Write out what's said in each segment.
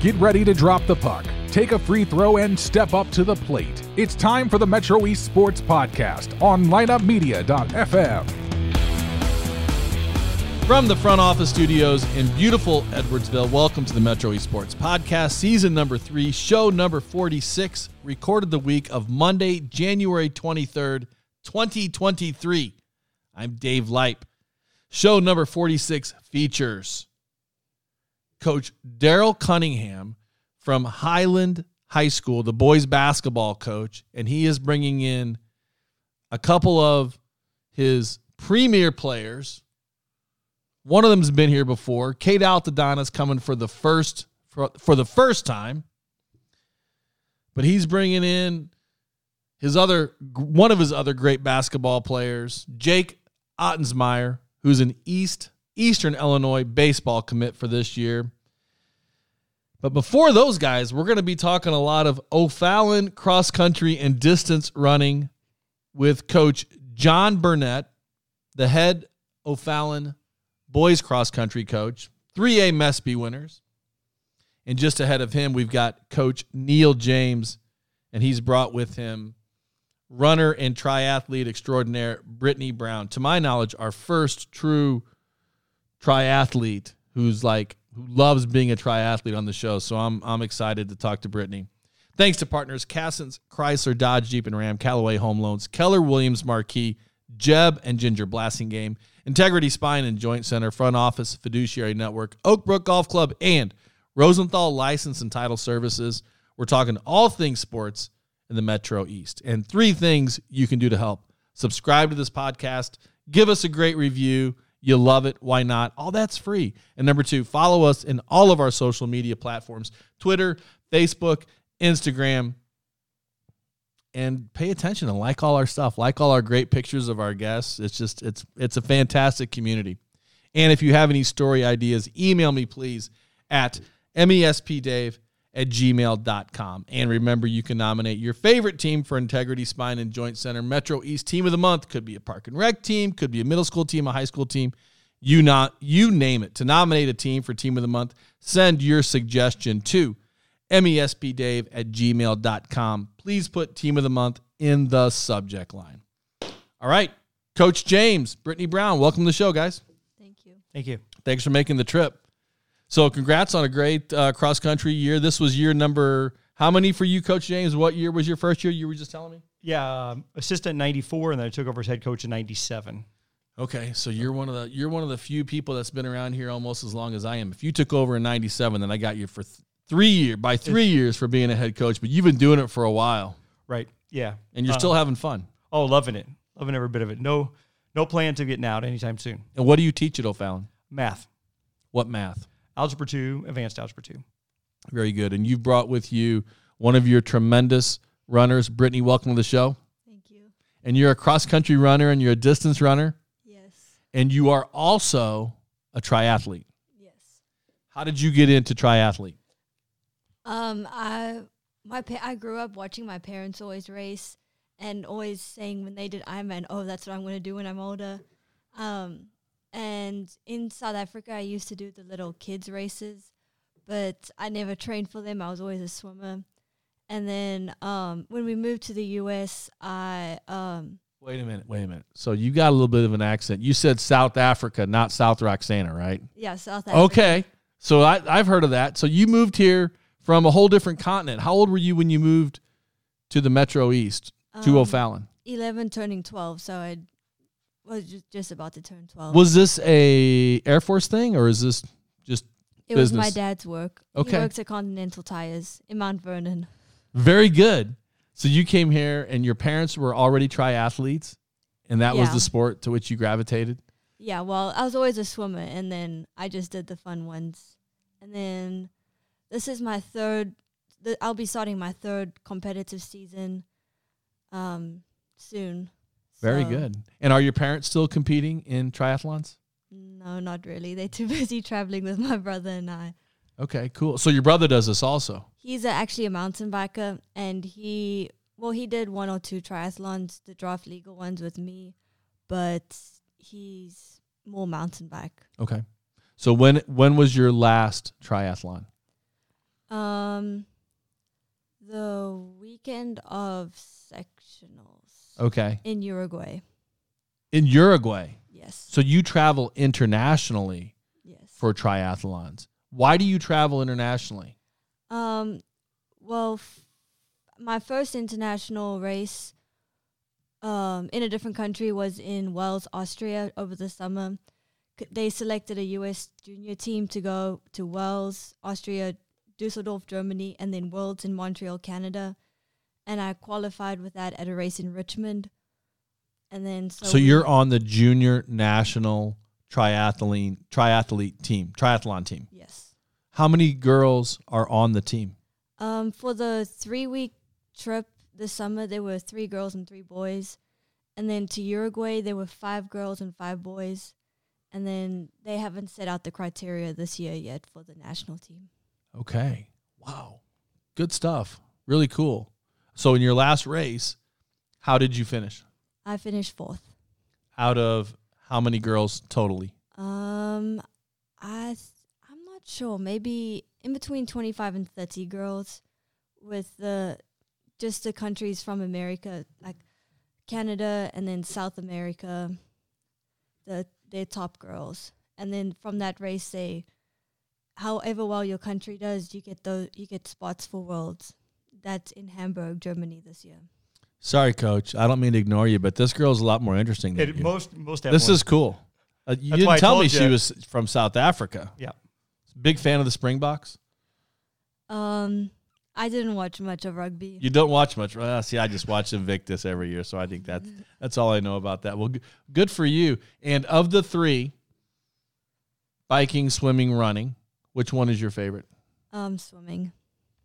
Get ready to drop the puck, take a free throw, and step up to the plate. It's time for the Metro East Sports Podcast on lineupmedia.fm. From the front office studios in beautiful Edwardsville, welcome to the Metro East Sports Podcast, season number three, show number 46, recorded the week of Monday, January 23rd, 2023. I'm Dave Leip. Show number 46 features Coach Daryl Cunningham from Highland High School, the boys basketball coach, and he is bringing in a couple of his premier players. One of them's been here before. Kate Altadonna's coming for the first for, for the first time, but he's bringing in his other one of his other great basketball players, Jake Ottensmeyer, who's an East Eastern Illinois baseball commit for this year. But before those guys, we're going to be talking a lot of O'Fallon cross country and distance running with coach John Burnett, the head O'Fallon boys cross country coach, 3A Mespy winners. And just ahead of him, we've got coach Neil James, and he's brought with him runner and triathlete extraordinaire Brittany Brown. To my knowledge, our first true triathlete who's like who loves being a triathlete on the show. So I'm I'm excited to talk to Brittany. Thanks to partners Cassens, Chrysler, Dodge, Jeep, and Ram, Callaway Home Loans, Keller Williams Marquee, Jeb and Ginger Blasingame, Integrity Spine and Joint Center, Front Office, Fiduciary Network, Oak Brook Golf Club, and Rosenthal License and Title Services. We're talking all things sports in the Metro East. And three things you can do to help subscribe to this podcast, give us a great review. You love it. Why not? All that's free. And number two, follow us in all of our social media platforms Twitter, Facebook, Instagram. And pay attention and like all our stuff. Like all our great pictures of our guests. It's just it's it's a fantastic community. And if you have any story ideas, email me please at mespdave at gmail.com. And remember, you can nominate your favorite team for Integrity Spine and Joint Center Metro East Team of the Month. Could be a park and rec team, could be a middle school team, a high school team. You not you name it. To nominate a team for Team of the Month, send your suggestion to mespdave at gmail.com. Please put Team of the Month in the subject line. All right. Coach James, Brittany Brown, welcome to the show, guys. Thank you. Thank you. Thanks for making the trip. So, congrats on a great uh, cross country year. This was year number how many for you, Coach James? What year was your first year? You were just telling me. Yeah, um, assistant ninety four, and then I took over as head coach in ninety seven. Okay, so you're one of the you're one of the few people that's been around here almost as long as I am. If you took over in '97, then I got you for th- three years by three years for being a head coach, but you've been doing it for a while, Right. Yeah. and you're Uh, still having fun. oh loving it, loving every bit of it. No, no plan to getting out anytime soon. And what do you teach at O'Fallon? Math, What math? Algebra two, advanced algebra two. Very good. And you've brought with you one of your tremendous runners, Brittany. Welcome to the show. Thank you. And you're a cross country runner, and you're a distance runner, Yes. and you are also a triathlete. Yes. How did you get into triathlete? Um, I my pa- I grew up watching my parents always race and always saying when they did Ironman, oh, that's what I'm going to do when I'm older. Um, and in South Africa, I used to do the little kids races, but I never trained for them. I was always a swimmer. And then um, when we moved to the U.S., I um, Wait a minute. Wait a minute. So you got a little bit of an accent. You said South Africa, not South Roxana, right? yeah South Africa. Okay. So I, I've heard of that. So you moved here from a whole different continent. How old were you when you moved to the Metro East to Um, O'Fallon? 11 turning 12 so i was just, just about to turn 12 Was this a Air Force thing or is this just it was my business? dad's work Okay. he works at continental tires in mount vernon very good? So you came here and your parents were already triathletes and that was Yeah. the sport to which you gravitated? yeah well i was always a swimmer and then i just did the fun ones and then this is my third th- i'll be starting my third competitive season um soon Very So, good. And are your parents still competing in triathlons? no not really they're too busy traveling with my brother and i Okay, cool. So your brother does this also. He's a, actually a mountain biker, and he well, he did one or two triathlons, the draft legal ones with me, but he's more mountain bike. Okay. So when when was your last triathlon? Um, the weekend of sectionals Okay. in Uruguay. In Uruguay. Yes. So you travel internationally Yes. for triathlons. Why do you travel internationally? Um, well, f- my first international race um, in a different country was in Wels, Austria over the summer. C- They selected a US junior team to go to Wels, Austria, Dusseldorf, Germany, and then Worlds in Montreal, Canada. And I qualified with that at a race in Richmond. And then so, So, you're on the junior national triathlete triathlete team, triathlon team. yes. How many girls are on the team? Um, for the three week trip this summer, there were three girls and three boys. And then to Uruguay, there were five girls and five boys. And then they haven't set out the criteria this year yet for the national team. Okay. Wow. Good stuff. Really cool. So in your last race, how did you finish? I finished fourth. Out of how many girls totally? Um, I th- I'm not sure. Maybe in between 25 and 30 girls, with the just the countries from America, like Canada and then South America, the their top girls, and then from that race, they, however well your country does, you get those you get spots for worlds. That's in Hamburg, Germany this year. Sorry, coach. I don't mean to ignore you, but this girl's a lot more interesting than It, you. most most this definitely. is cool. Uh, you That's why I didn't tell me told she was from South Africa. Yeah. Big fan of the Springboks. Um, I didn't watch much of rugby. You don't watch much. Well, see, I just watch Invictus every year, so I think that's that's all I know about that. Well, g- good for you. And of the three, biking, swimming, running, which one is your favorite? Um, swimming.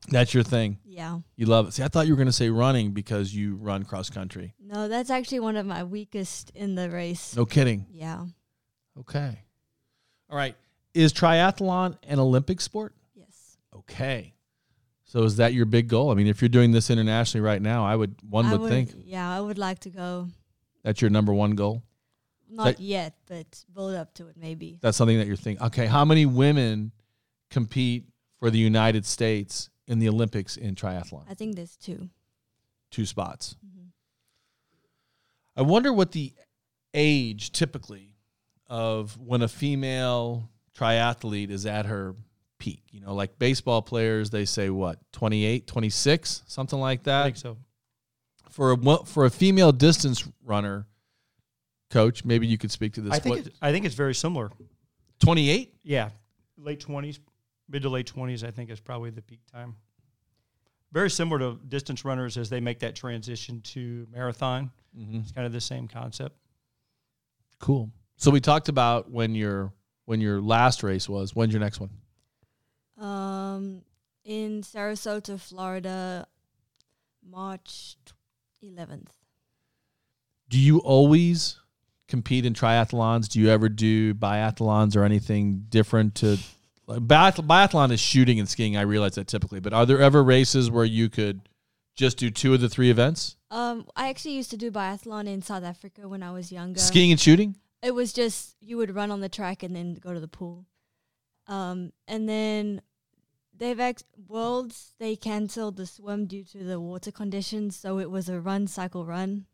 That's your thing. Yeah. You love it. See, I thought you were going to say running because you run cross country. No, that's actually one of my weakest in the race. No kidding. Yeah. Okay. All right. Is triathlon an Olympic sport? Yes. Okay. So is that your big goal? I mean, if you're doing this internationally right now, I would one I would, think Yeah, I would like to go. that's your number one goal. Not That- yet, but build up to it maybe. That's something that you're thinking. Okay, how many women compete for the United States in the Olympics in triathlon? I think there's two. Two spots. Mhm. I wonder what the age typically of when a female triathlete is at her peak. You know, like baseball players, they say what, 28, 26, something like I that. think so. For a for a female distance runner, coach, maybe you could speak to this. I think What, it's, I think it's very similar. 28? Yeah, late twenties, mid to late twenties. I think is probably the peak time. Very similar to distance runners as they make that transition to marathon. Mm-hmm. It's kind of the same concept. Cool. So we talked about when your when your last race was. When's your next one? Um, in Sarasota, Florida, March eleventh. Do you always compete in triathlons? Do you ever do biathlons or anything different to like biath- biathlon is shooting and skiing, I realize that typically, but are there ever races where you could just do two of the three events? Um, I actually used to do biathlon in South Africa when I was younger. Skiing and shooting? It was just you would run on the track and then go to the pool. Um, and then they've ex- worlds they canceled the swim due to the water conditions, so it was a run cycle run.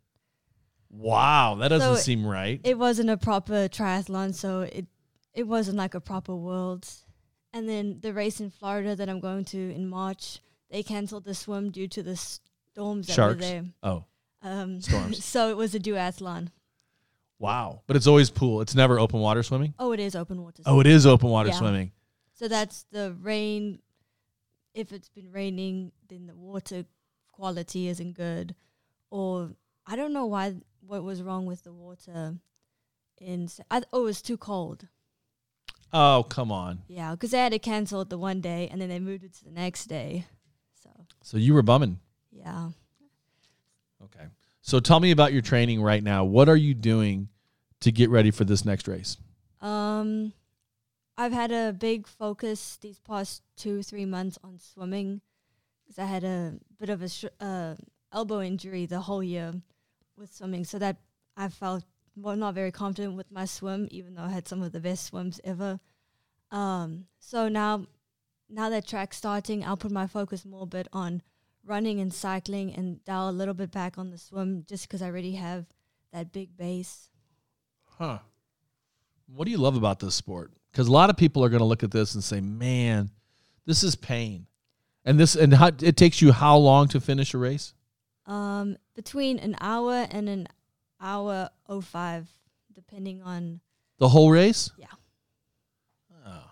Wow, that doesn't So seem right. It wasn't a proper triathlon, so it it wasn't like a proper worlds. And then the race in Florida that I'm going to in March, they canceled the swim due to the storms that Sharks. were there. oh, Um, Storms. so it was a duathlon. wow. But it's always pool. It's never open water swimming? Oh, it is open water. Oh, it is open water Yeah. swimming. So that's the rain. If it's been raining, then the water quality isn't good, or I don't know why what was wrong with the water. In I, oh, it was too cold. Oh, come on. Yeah, because they had to cancel it the one day, and then they moved it to the next day. So So you were bumming. yeah, Okay. So tell me about your training right now. What are you doing to get ready for this next race? um, I've had a big focus these past two three months on swimming, because I had a bit of a sh- uh, elbow injury the whole year with swimming, so that I felt well not very confident with my swim, even though I had some of the best swims ever. Um, so now now that track's starting, I'll put my focus more a bit on running and cycling and dial a little bit back on the swim just because I already have that big base. Huh. What do you love about this sport? Because a lot of people are going to look at this and say, "Man, this is pain," and this and how, it takes you how long to finish a race? Um, between an hour and an hour oh five, depending on The whole race? Yeah. Oh,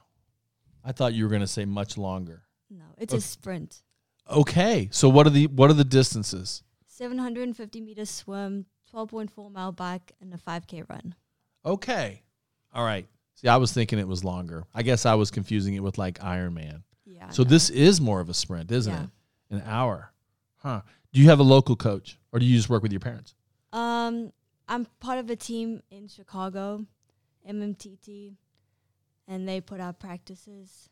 I thought you were going to say much longer. no, it's Okay. a sprint. Okay, so what are the what are the distances? 750 meter swim, 12.4 mile bike, and a 5k run. Okay, all right. See, I was thinking it was longer. I guess I was confusing it with like Ironman. Yeah. So no. this is more of a sprint, isn't Yeah. it? An hour, huh? Do you have a local coach, or do you just work with your parents? Um, I'm part of a team in Chicago, MMTT, and they put out practices.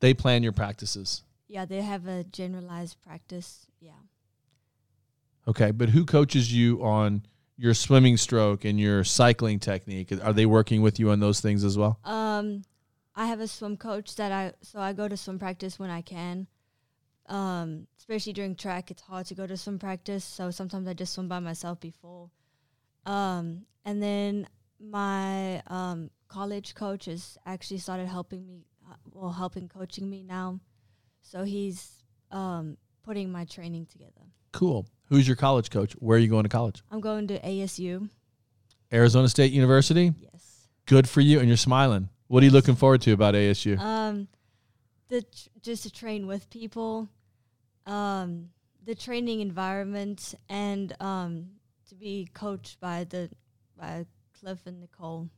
They plan your practices. Yeah, they have a generalized practice. Yeah. Okay, but who coaches you on your swimming stroke and your cycling technique? Are they working with you on those things as well? Um, I have a swim coach that I so I go to swim practice when I can. Um, especially during track, it's hard to go to swim practice, so sometimes I just swim by myself before. Um, and then my um college coach has actually started helping me, uh, well, helping coaching me now. So he's um putting my training together. Cool. Who's your college coach? Where are you going to college? I'm going to ASU. Arizona State University. Yes. Good for you, and you're smiling. What are you looking forward to about ASU? Um, the tr- just to train with people, um, the training environment, and um, to be coached by the by Cliff and Nicole.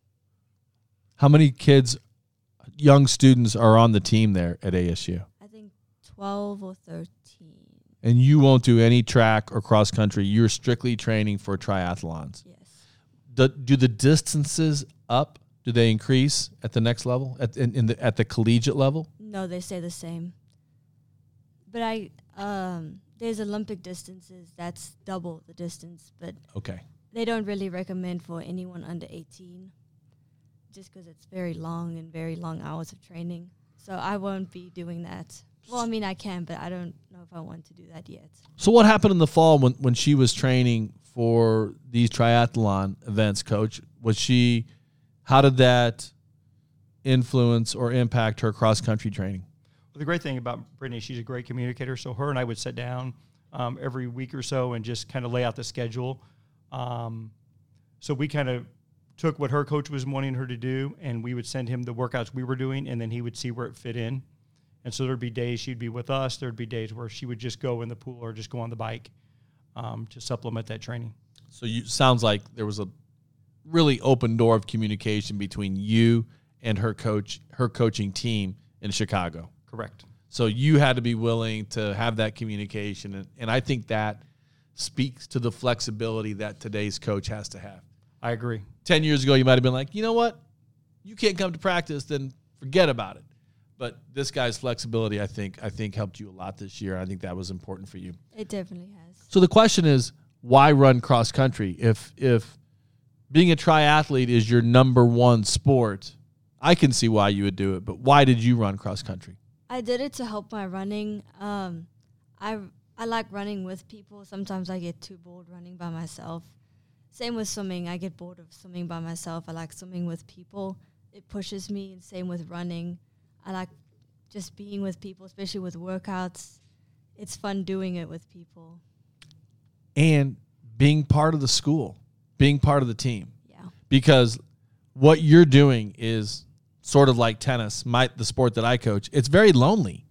How many kids, young students, are on the team there at ASU? I think twelve or thirteen. And you won't do any track or cross country. You're strictly training for triathlons. Yes. Do, do the distances up? Do they increase at the next level? At in, in the at the collegiate level? No, they stay the same. But I um, there's Olympic distances that's double the distance, but Okay. they don't really recommend for anyone under 18 just because it's very long and very long hours of training. So I won't be doing that. Well, I mean, I can, but I don't know if I want to do that yet. So what happened in the fall when when she was training for these triathlon events, coach? Was she how did that influence or impact her cross country training? The great thing about Brittany, she's a great communicator. So her and I would sit down um, every week or so and just kind of lay out the schedule. Um, so we kind of took what her coach was wanting her to do, and we would send him the workouts we were doing, and then he would see where it fit in. And so there'd be days she'd be with us. There'd be days where she would just go in the pool or just go on the bike um, to supplement that training. So you sounds like there was a really open door of communication between you and her coach, her coaching team in Chicago. Correct. So you had to be willing to have that communication, and, and I think that speaks to the flexibility that today's coach has to have. I agree. 10 years ago, you might have been like, you know what? You can't come to practice, then forget about it. But this guy's flexibility, I think, I think helped you a lot this year. I think that was important for you. It definitely has. So the question is, why run cross country? If if being a triathlete is your number one sport, I can see why you would do it. But why did you run cross country? I did it to help my running. Um, I I like running with people. Sometimes I get too bored running by myself. Same with swimming. I get bored of swimming by myself. I like swimming with people. It pushes me. And same with running. I like just being with people, especially with workouts. It's fun doing it with people. And being part of the school, being part of the team. Yeah. because what you're doing is sort of like tennis, my the sport that I coach. It's very lonely.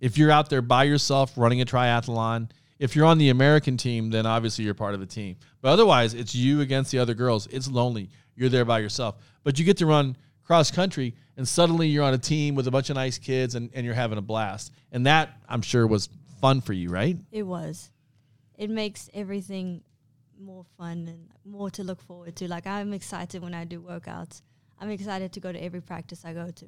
If you're out there by yourself running a triathlon, if you're on the American team, then obviously you're part of a team. But otherwise, it's you against the other girls. It's lonely. You're there by yourself. But you get to run cross country and suddenly you're on a team with a bunch of nice kids and, and you're having a blast. And that I'm sure was fun for you, right? It was. It makes everything more fun and more to look forward to. Like I'm excited when I do workouts. I'm excited to go to every practice I go to.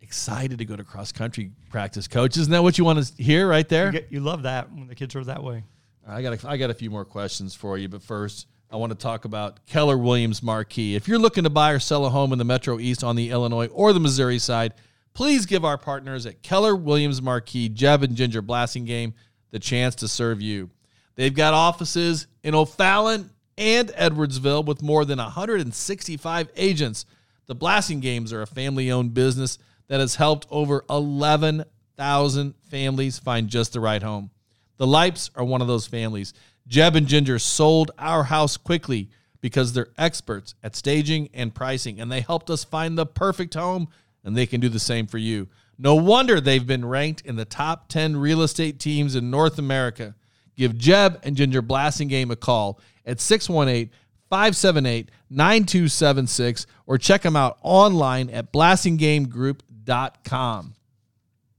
Excited to go to cross country practice, coach. Isn't that what you want to hear right there? You, get, you love that when the kids are that way. I got a, I got a few more questions for you, but first I want to talk about Keller Williams Marquee. If you're looking to buy or sell a home in the Metro East on the Illinois or the Missouri side, please give our partners at Keller Williams Marquee Jeb and Ginger Blasingame the chance to serve you. They've got offices in O'Fallon and Edwardsville with more than 165 agents. The Blasingames are a family owned business that has helped over 11,000 families find just the right home. The Leips are one of those families. Jeb and Ginger sold our house quickly because they're experts at staging and pricing, and they helped us find the perfect home, and they can do the same for you. No wonder they've been ranked in the top 10 real estate teams in North America. Give Jeb and Ginger Blasingame a call at 618 578 9276 or check them out online at blasingamegroup.com.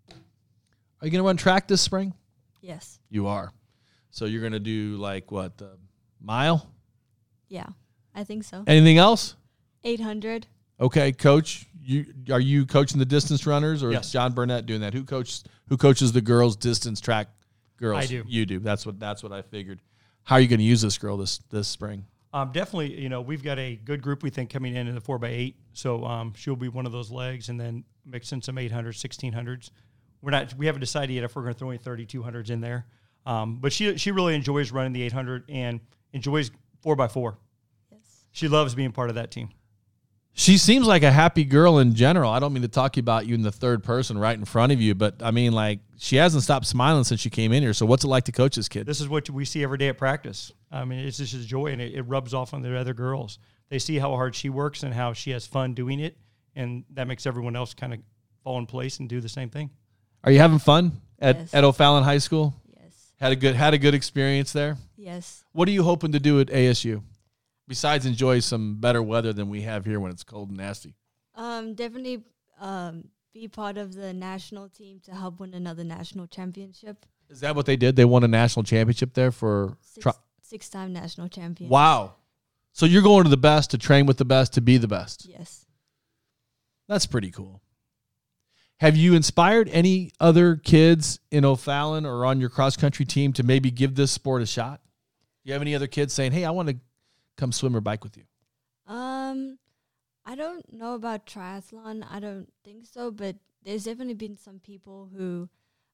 Are you going to run track this spring? Yes. You are. So you're going to do like what, the mile? Yeah. I think so. Anything else? 800. Okay, coach, you are you coaching the distance runners or is John Burnett doing that? Who coaches who coaches the girls distance track girls? I do. You do. That's what that's what I figured. How are you going to use this girl this this spring? Um, definitely, you know, we've got a good group we think coming in in the four by eight. So um, she'll be one of those legs, and then mix in some 800s, 1600s. We're not, we haven't decided yet if we're going to throw any 3200s in there. Um, but she she really enjoys running the 800 and enjoys four by four. Yes. She loves being part of that team. She seems like a happy girl in general. I don't mean to talk about you in the third person right in front of you, but I mean like she hasn't stopped smiling since she came in here. So what's it like to coach this kid? This is what we see every day at practice. I mean, it's just a joy, and it, it rubs off on the other girls. They see how hard she works and how she has fun doing it, and that makes everyone else kind of fall in place and do the same thing. Are you having fun at, Yes. at O'Fallon High School? Yes. Had a good had a good experience there. Yes. What are you hoping to do at ASU? Besides enjoy some better weather than we have here when it's cold and nasty. Um, definitely um, be part of the national team to help win another national championship. Is that what they did? They won a national championship there for Six, tri- six-time national champion. Wow. So you're going to the best to train with the best to be the best. Yes. That's pretty cool. Have you inspired any other kids in O'Fallon or on your cross country team to maybe give this sport a shot? Do you have any other kids saying, "Hey, I want to come swim or bike with you"? Um, I don't know about triathlon. I don't think so, but there's definitely been some people who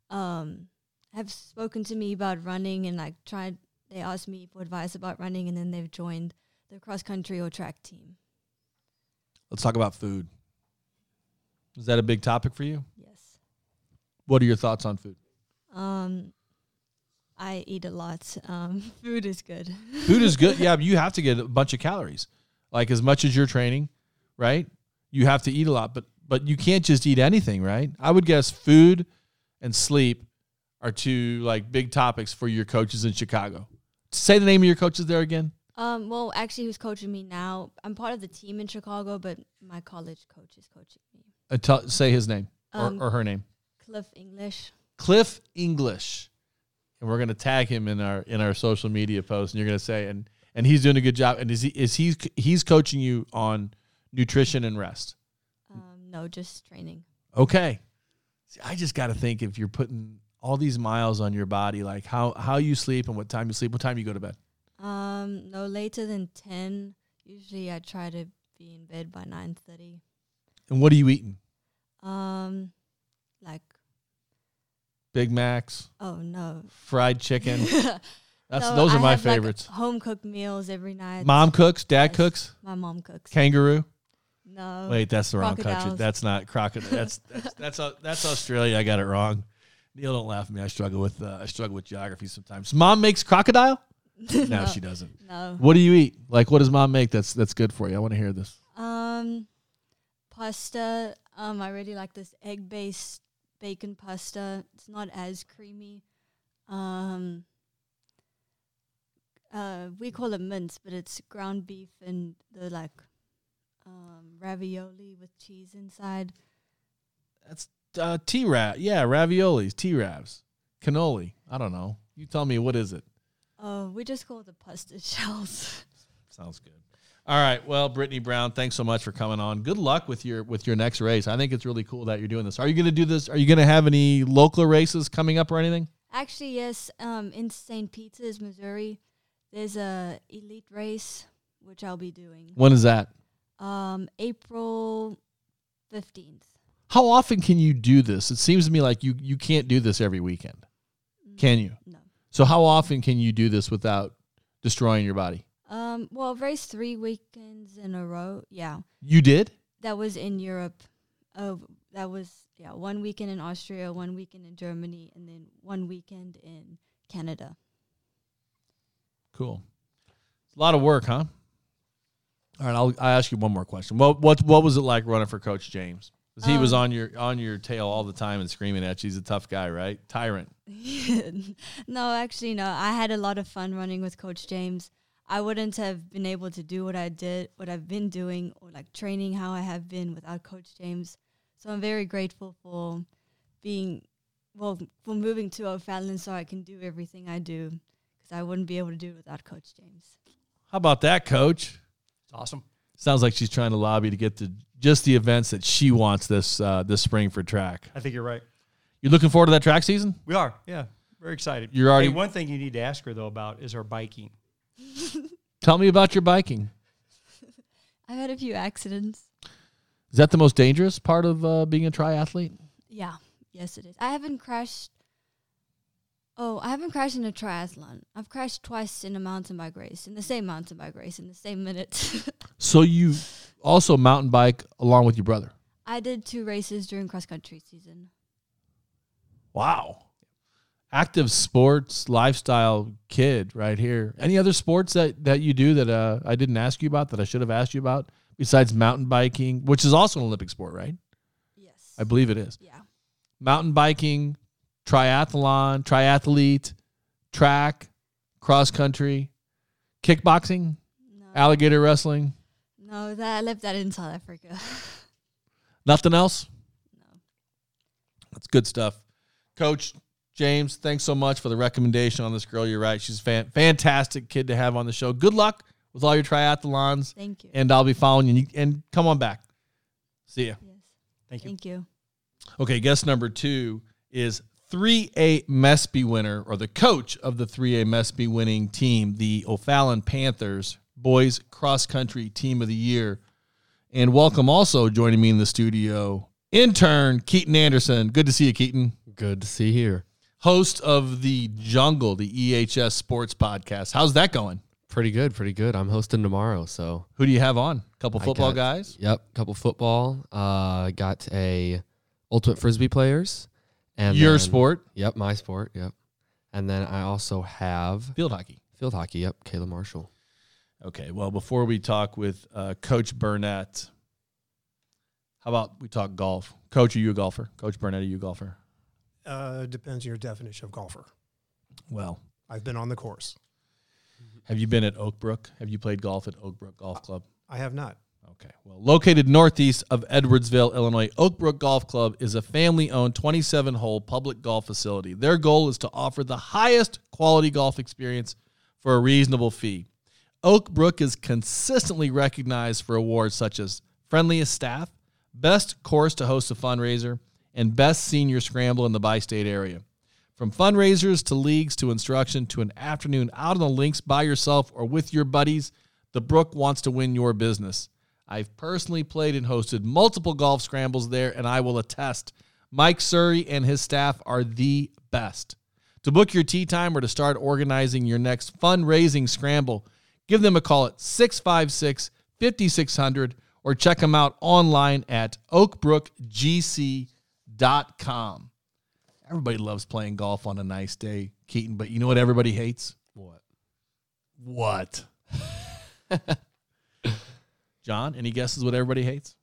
um have spoken to me about running and like tried. They asked me for advice about running, and then they've joined the cross country or track team. Let's talk about food. Is that a big topic for you? Yes. What are your thoughts on food? Um, I eat a lot. Um, food is good. Food is good. Yeah, but you have to get a bunch of calories. Like as much as you're training, right? You have to eat a lot, but but you can't just eat anything, right? I would guess food and sleep are two like big topics for your coaches in Chicago. Say the name of your coaches there again. Um, well, actually, who's coaching me now? I'm part of the team in Chicago, but my college coach is coaching me. Uh, tell, say his name Um, or, or her name. Cliff English. Cliff English, and we're gonna tag him in our in our social media post, and you're gonna say and and he's doing a good job. And is he is he he's coaching you on nutrition and rest? Um, no, just training. Okay. See, I just got to think if you're putting all these miles on your body, like how how you sleep and what time you sleep, what time you go to bed. Um, no later than ten. Usually, I try to be in bed by nine thirty. And what are you eating? Um, like Big Macs, oh no, fried chicken. That's No, those are I my have, like, favorites. home cooked meals every night. Mom cooks, dad Yes. cooks, My mom cooks. kangaroo. no. Wait, that's the wrong country. That's not crocodile. That's that's that's, uh, that's Australia. I got it wrong. Neil, don't laugh at me. I struggle with uh, I struggle with geography sometimes. Mom makes crocodile. No, she doesn't. no. What do you eat? Like, what does mom make? That's that's good for you. I want to hear this. Um, pasta. Um, I really like this egg-based bacon pasta. It's not as creamy. Um, uh, we call it mince, but it's ground beef and the like, um, ravioli with cheese inside. That's uh, T rat. Yeah, raviolis, T ravs, cannoli. I don't know. You tell me what is it? Oh, we just call it the pasta shells. Sounds good. All right. Well, Brittany Brown, thanks so much for coming on. Good luck with your with your next race. I think it's really cool that you're doing this. Are you going to do this? Are you going to have any local races coming up or anything? Actually, yes. Um, in St. Peter's, Missouri, there's a elite race which I'll be doing. When is that? Um, April fifteenth. How often can you do this? It seems to me like you you can't do this every weekend. Can you? No. So how often can you do this without destroying your body? Um, well, I've raced three weekends in a row. Yeah, You did? that was in Europe. Oh, that was yeah, one weekend in Austria, one weekend in Germany, and then one weekend in Canada. Cool. A lot of work, huh? All right, I'll I ask you one more question. What what what was it like running for Coach James? 'Cause he was Um, on your on your tail all the time and screaming at you. He's a tough guy, right? Tyrant. no, actually, no. I had a lot of fun running with Coach James. I wouldn't have been able to do what I did, what I've been doing, or like training how I have been without Coach James. So I'm very grateful for being, well, for moving to O'Fallon so I can do everything I do because I wouldn't be able to do it without Coach James. How about that, Coach? It's awesome. Sounds like she's trying to lobby to get to just the events that she wants this uh, this spring for track. I think you're right. You're looking forward to that track season? We are. Yeah. Very excited. You're already- Hey, one thing you need to ask her though about is our biking. Tell me about your biking. I've had a few accidents. Is that the most dangerous part of uh, being a triathlete? Yeah, yes, it is. I haven't crashed. Oh, I haven't crashed in a triathlon. I've crashed twice in a mountain bike race, in the same mountain bike race, in the same minute. So you also mountain bike along with your brother. I did two races during cross country season. Wow. Active sports lifestyle kid right here. Any other sports that, that you do that uh, I didn't ask you about that I should have asked you about besides mountain biking, which is also an Olympic sport, right? Yes. I believe it is. yeah. Mountain biking, triathlon, triathlete, track, cross country, kickboxing, No. alligator wrestling. No, that I left that in South Africa. Nothing else? no. That's good stuff. Coach James, thanks so much for the recommendation on this girl. You're right. She's a fan- fantastic kid to have on the show. Good luck with all your triathlons, Thank you. and I'll be following you. And come on back. See ya. yes. Thank you. Thank you. Okay, guest number two is 3A Mespy winner, or the coach of the 3A Mespy winning team, the O'Fallon Panthers boys cross country team of the year. And welcome also joining me in the studio, intern Keaton Anderson. Good to see you, Keaton. Good to see you here. Host of the Jungle, the EHS Sports Podcast. How's that going? Pretty good, pretty good. I'm hosting tomorrow, so Who do you have on? A couple football got- guys? yep. Couple football. Uh, got a ultimate frisbee players, and Your then- sport, Yep, my sport. Yep. And then I also have field hockey. field hockey. Yep, Kayla Marshall. Okay, well, before we talk with uh, Coach Burnett, how about we talk golf? Coach, are you a golfer? Coach Burnett, are you a golfer? Uh, depends on your definition of golfer. Well, I've been on the course. have you been at Oakbrook? Have you played golf at Oakbrook Golf Club? I have not. Okay. Well, located northeast of Edwardsville, Illinois, Oakbrook Golf Club is a family owned 27 hole public golf facility. Their goal is to offer the highest quality golf experience for a reasonable fee. Oakbrook is consistently recognized for awards such as Friendliest Staff, Best Course to Host a Fundraiser, and Best Senior Scramble in the bi state area. From fundraisers to leagues to instruction to an afternoon out on the links by yourself or with your buddies, the Brook wants to win your business. I've personally played and hosted multiple golf scrambles there, and I will attest Mike Surrey and his staff are the best. To book your tee time or to start organizing your next fundraising scramble, give them a call at 656 5600 or check them out online at oakbrookgc.com. Everybody loves playing golf on a nice day, Keaton, but you know what everybody hates? What? What? John, any guesses what everybody hates?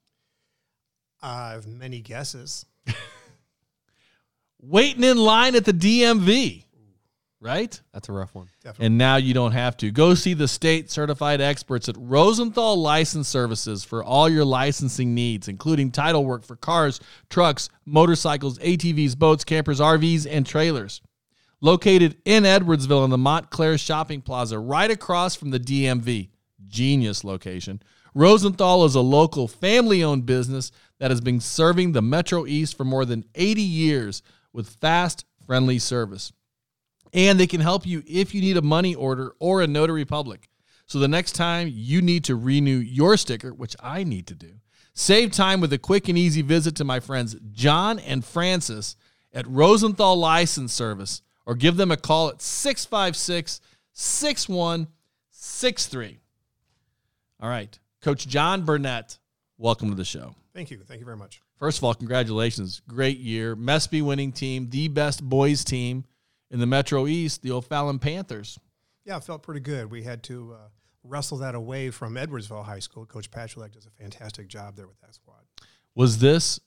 I have many guesses. Waiting in line at the DMV, right? That's a rough one. Definitely. And now you don't have to. Go see the state certified experts at Rosenthal License Services for all your licensing needs, including title work for cars, trucks, motorcycles, ATVs, boats, campers, RVs, and trailers. Located in Edwardsville in the Montclair Shopping Plaza, right across from the DMV. Genius location. Rosenthal is a local family owned business that has been serving the Metro East for more than 80 years with fast, friendly service and they can help you if you need a money order or a notary public. So the next time you need to renew your sticker, which I need to do, Save time with a quick and easy visit to my friends John and Francis at Rosenthal License Service or give them a call at 656 6163. All right. Coach John Burnett, welcome to the show. Thank you. Thank you very much. First of all, congratulations. Great year. Mespy winning team, the best boys team in the Metro East, the O'Fallon Panthers. Yeah, it felt pretty good. We had to uh, wrestle that away from Edwardsville High School. Coach Patchulek does a fantastic job there with that squad. Was this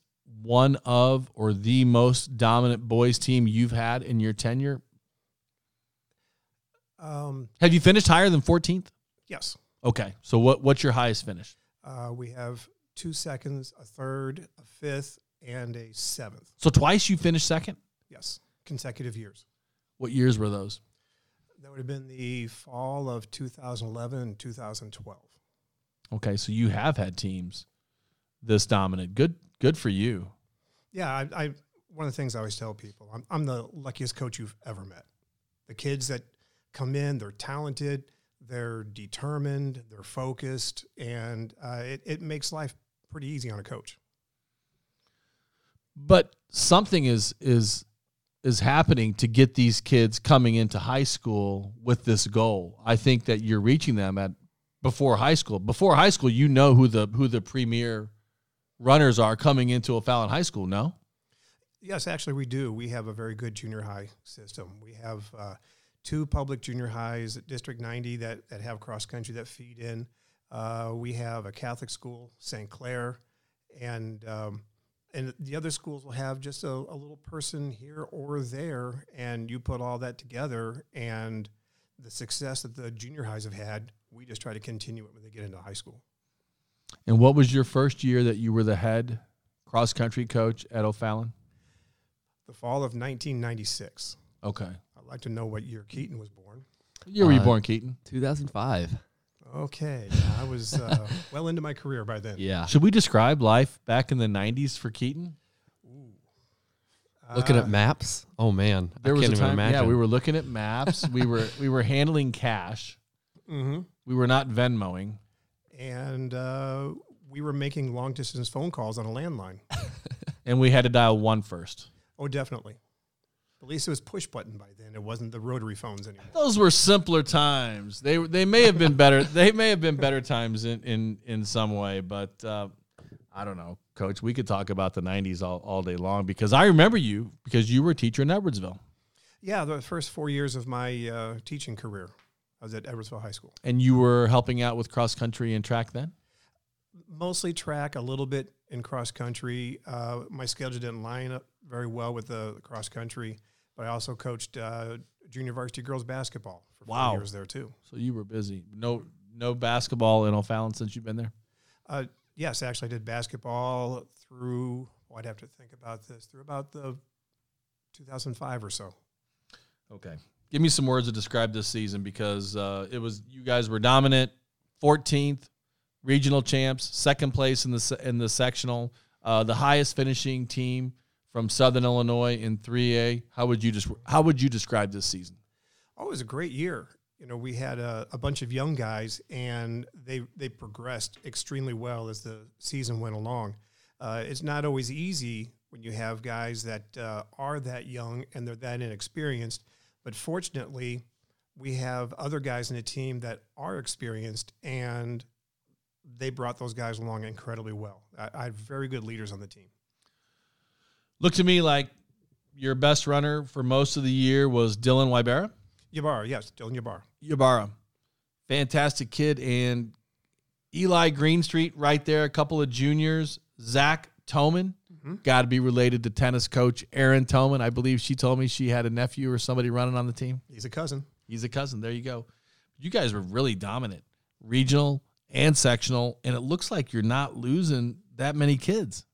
one of or the most dominant boys team you've had in your tenure? Um, Have you finished higher than 14th? yes, Okay. So what what's your highest finish? uh, we have two seconds, a third, a fifth, and a seventh. So twice you finished second? Yes, consecutive years. What years were those? That would have been the fall of 2011 and 2012. Okay, so you have had teams this dominant. Good good for you. Yeah, I, I one of the things I always tell people, I'm, I'm the luckiest coach you've ever met. The kids that come in, they're talented, they're determined, they're focused, and uh, it, it makes life pretty easy on a coach. But something is is is happening to get these kids coming into high school with this goal. I think that you're reaching them at before high school. Before high school, you know who the who the premier runners are coming into O'Fallon High School, no? Yes, actually, we do. We have a very good junior high system. We have uh, two public junior highs at District 90 that, that have cross country that feed in. Uh, we have a Catholic school, St. Clare, and um, and the other schools will have just a, a little person here or there, and you put all that together, and the success that the junior highs have had, we just try to continue it when they get into high school. And what was your first year that you were the head cross country coach at O'Fallon? The fall of 1996. Okay. I'd like to know what year Keaton was born. What year were you Uh, born, Keaton? 2005. Okay, yeah, I was uh, well into my career by then. Yeah. Should we describe life back in the 90s for Keaton? Looking Uh, at maps. Oh man, There I was can't a even time, imagine. yeah, we were looking at maps. we were we were handling cash. mhm. We were not Venmoing. and uh, we were making long distance phone calls on a landline. And we had to dial one first. Oh, definitely. At least it was push button by then. It wasn't the rotary phones anymore. Those were simpler times. They they may have been better. They may have been better times in in, in some way, but uh, I don't know, Coach. We could talk about the '90s all, all day long because I remember you because you were a teacher in Edwardsville Yeah, the first four years of my uh, teaching career, I was at Edwardsville High School. and you were helping out with cross country and track then. Mostly track, a little bit in cross country. Uh, my schedule didn't line up very well with the, the cross country, but I also coached uh, junior varsity girls basketball for four years there too. So you were busy. No no basketball in O'Fallon since you've been there. Uh, yes, actually, I did basketball through. Well, I'd have to think about this through about the 2005 or so. Okay. Give me some words to describe this season because uh, it was you guys were dominant, 14th regional champs, second place in the in the sectional, uh, the highest finishing team from Southern Illinois in 3A. How would you just how would you describe this season? Oh, it was a great year. You know, we had a, a bunch of young guys, and they they progressed extremely well as the season went along. Uh, it's not always easy when you have guys that uh, are that young and they're that inexperienced. But fortunately, we have other guys in the team that are experienced, and they brought those guys along incredibly well. I, I had very good leaders on the team. Look to me like your best runner for most of the year was Dylan Wybera. Yabar, yes, Dylan Yabar. Yabara, fantastic kid, and Eli Greenstreet right there. A couple of juniors, Zach Toman, mm-hmm. got to be related to tennis coach Aaron Toman. I believe she told me she had a nephew or somebody running on the team. He's a cousin. He's a cousin. There you go. You guys were really dominant, regional and sectional, and it looks like you're not losing that many kids.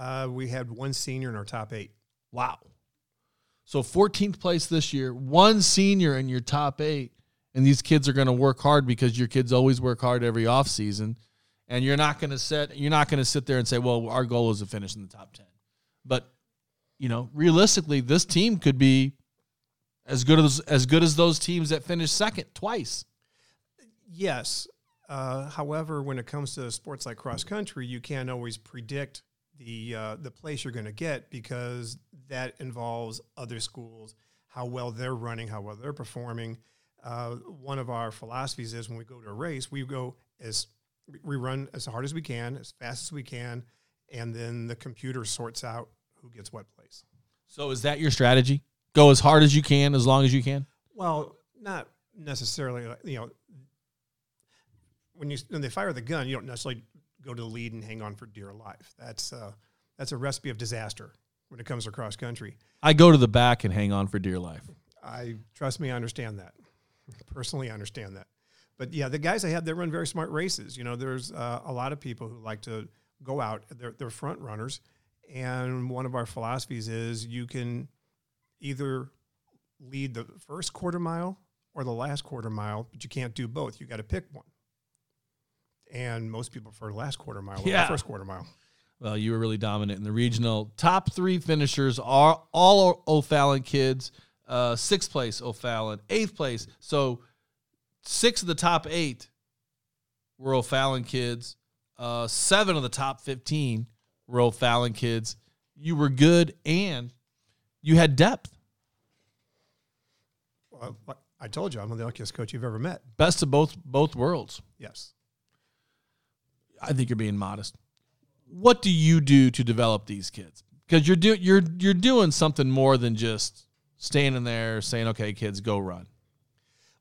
Uh, we had one senior in our top eight. Wow. So 14th place this year, one senior in your top eight, and these kids are going to work hard because your kids always work hard every offseason. And you're not going to set you're not going to sit there and say, "Well, our goal is to finish in the top 10." But you know, realistically, this team could be as good as as good as those teams that finished second twice. Yes. Uh, however, when it comes to sports like cross country, you can't always predict the uh, the place you're going to get because that involves other schools, how well they're running, how well they're performing. Uh, one of our philosophies is when we go to a race, we go as we run as hard as we can, as fast as we can, and then the computer sorts out who gets what place. So is that your strategy? Go as hard as you can, as long as you can. Well, not necessarily. You know, when you when they fire the gun, you don't necessarily go to the lead and hang on for dear life. That's uh, that's a recipe of disaster when it comes to cross country. I go to the back and hang on for dear life. I trust me, I understand that. Personally, I understand that. But yeah, the guys I have, they run very smart races. You know, there's uh, a lot of people who like to go out. They're, they're front runners, and one of our philosophies is you can either lead the first quarter mile or the last quarter mile, but you can't do both. You got to pick one. And most people prefer the last quarter mile Yeah. or the first quarter mile. Well, you were really dominant in the regional. Top three finishers are all O'Fallon kids. Uh, sixth place O'Fallon, eighth place. So six of the top eight were O'Fallon kids. Uh, seven of the top fifteen were O'Fallon kids. You were good and you had depth. Well, I told you, I'm the luckiest coach you've ever met. Best of both both worlds. Yes. I think you're being modest. What do you do to develop these kids? Because you're doing you're you're doing something more than just standing there saying, "Okay, kids, go run."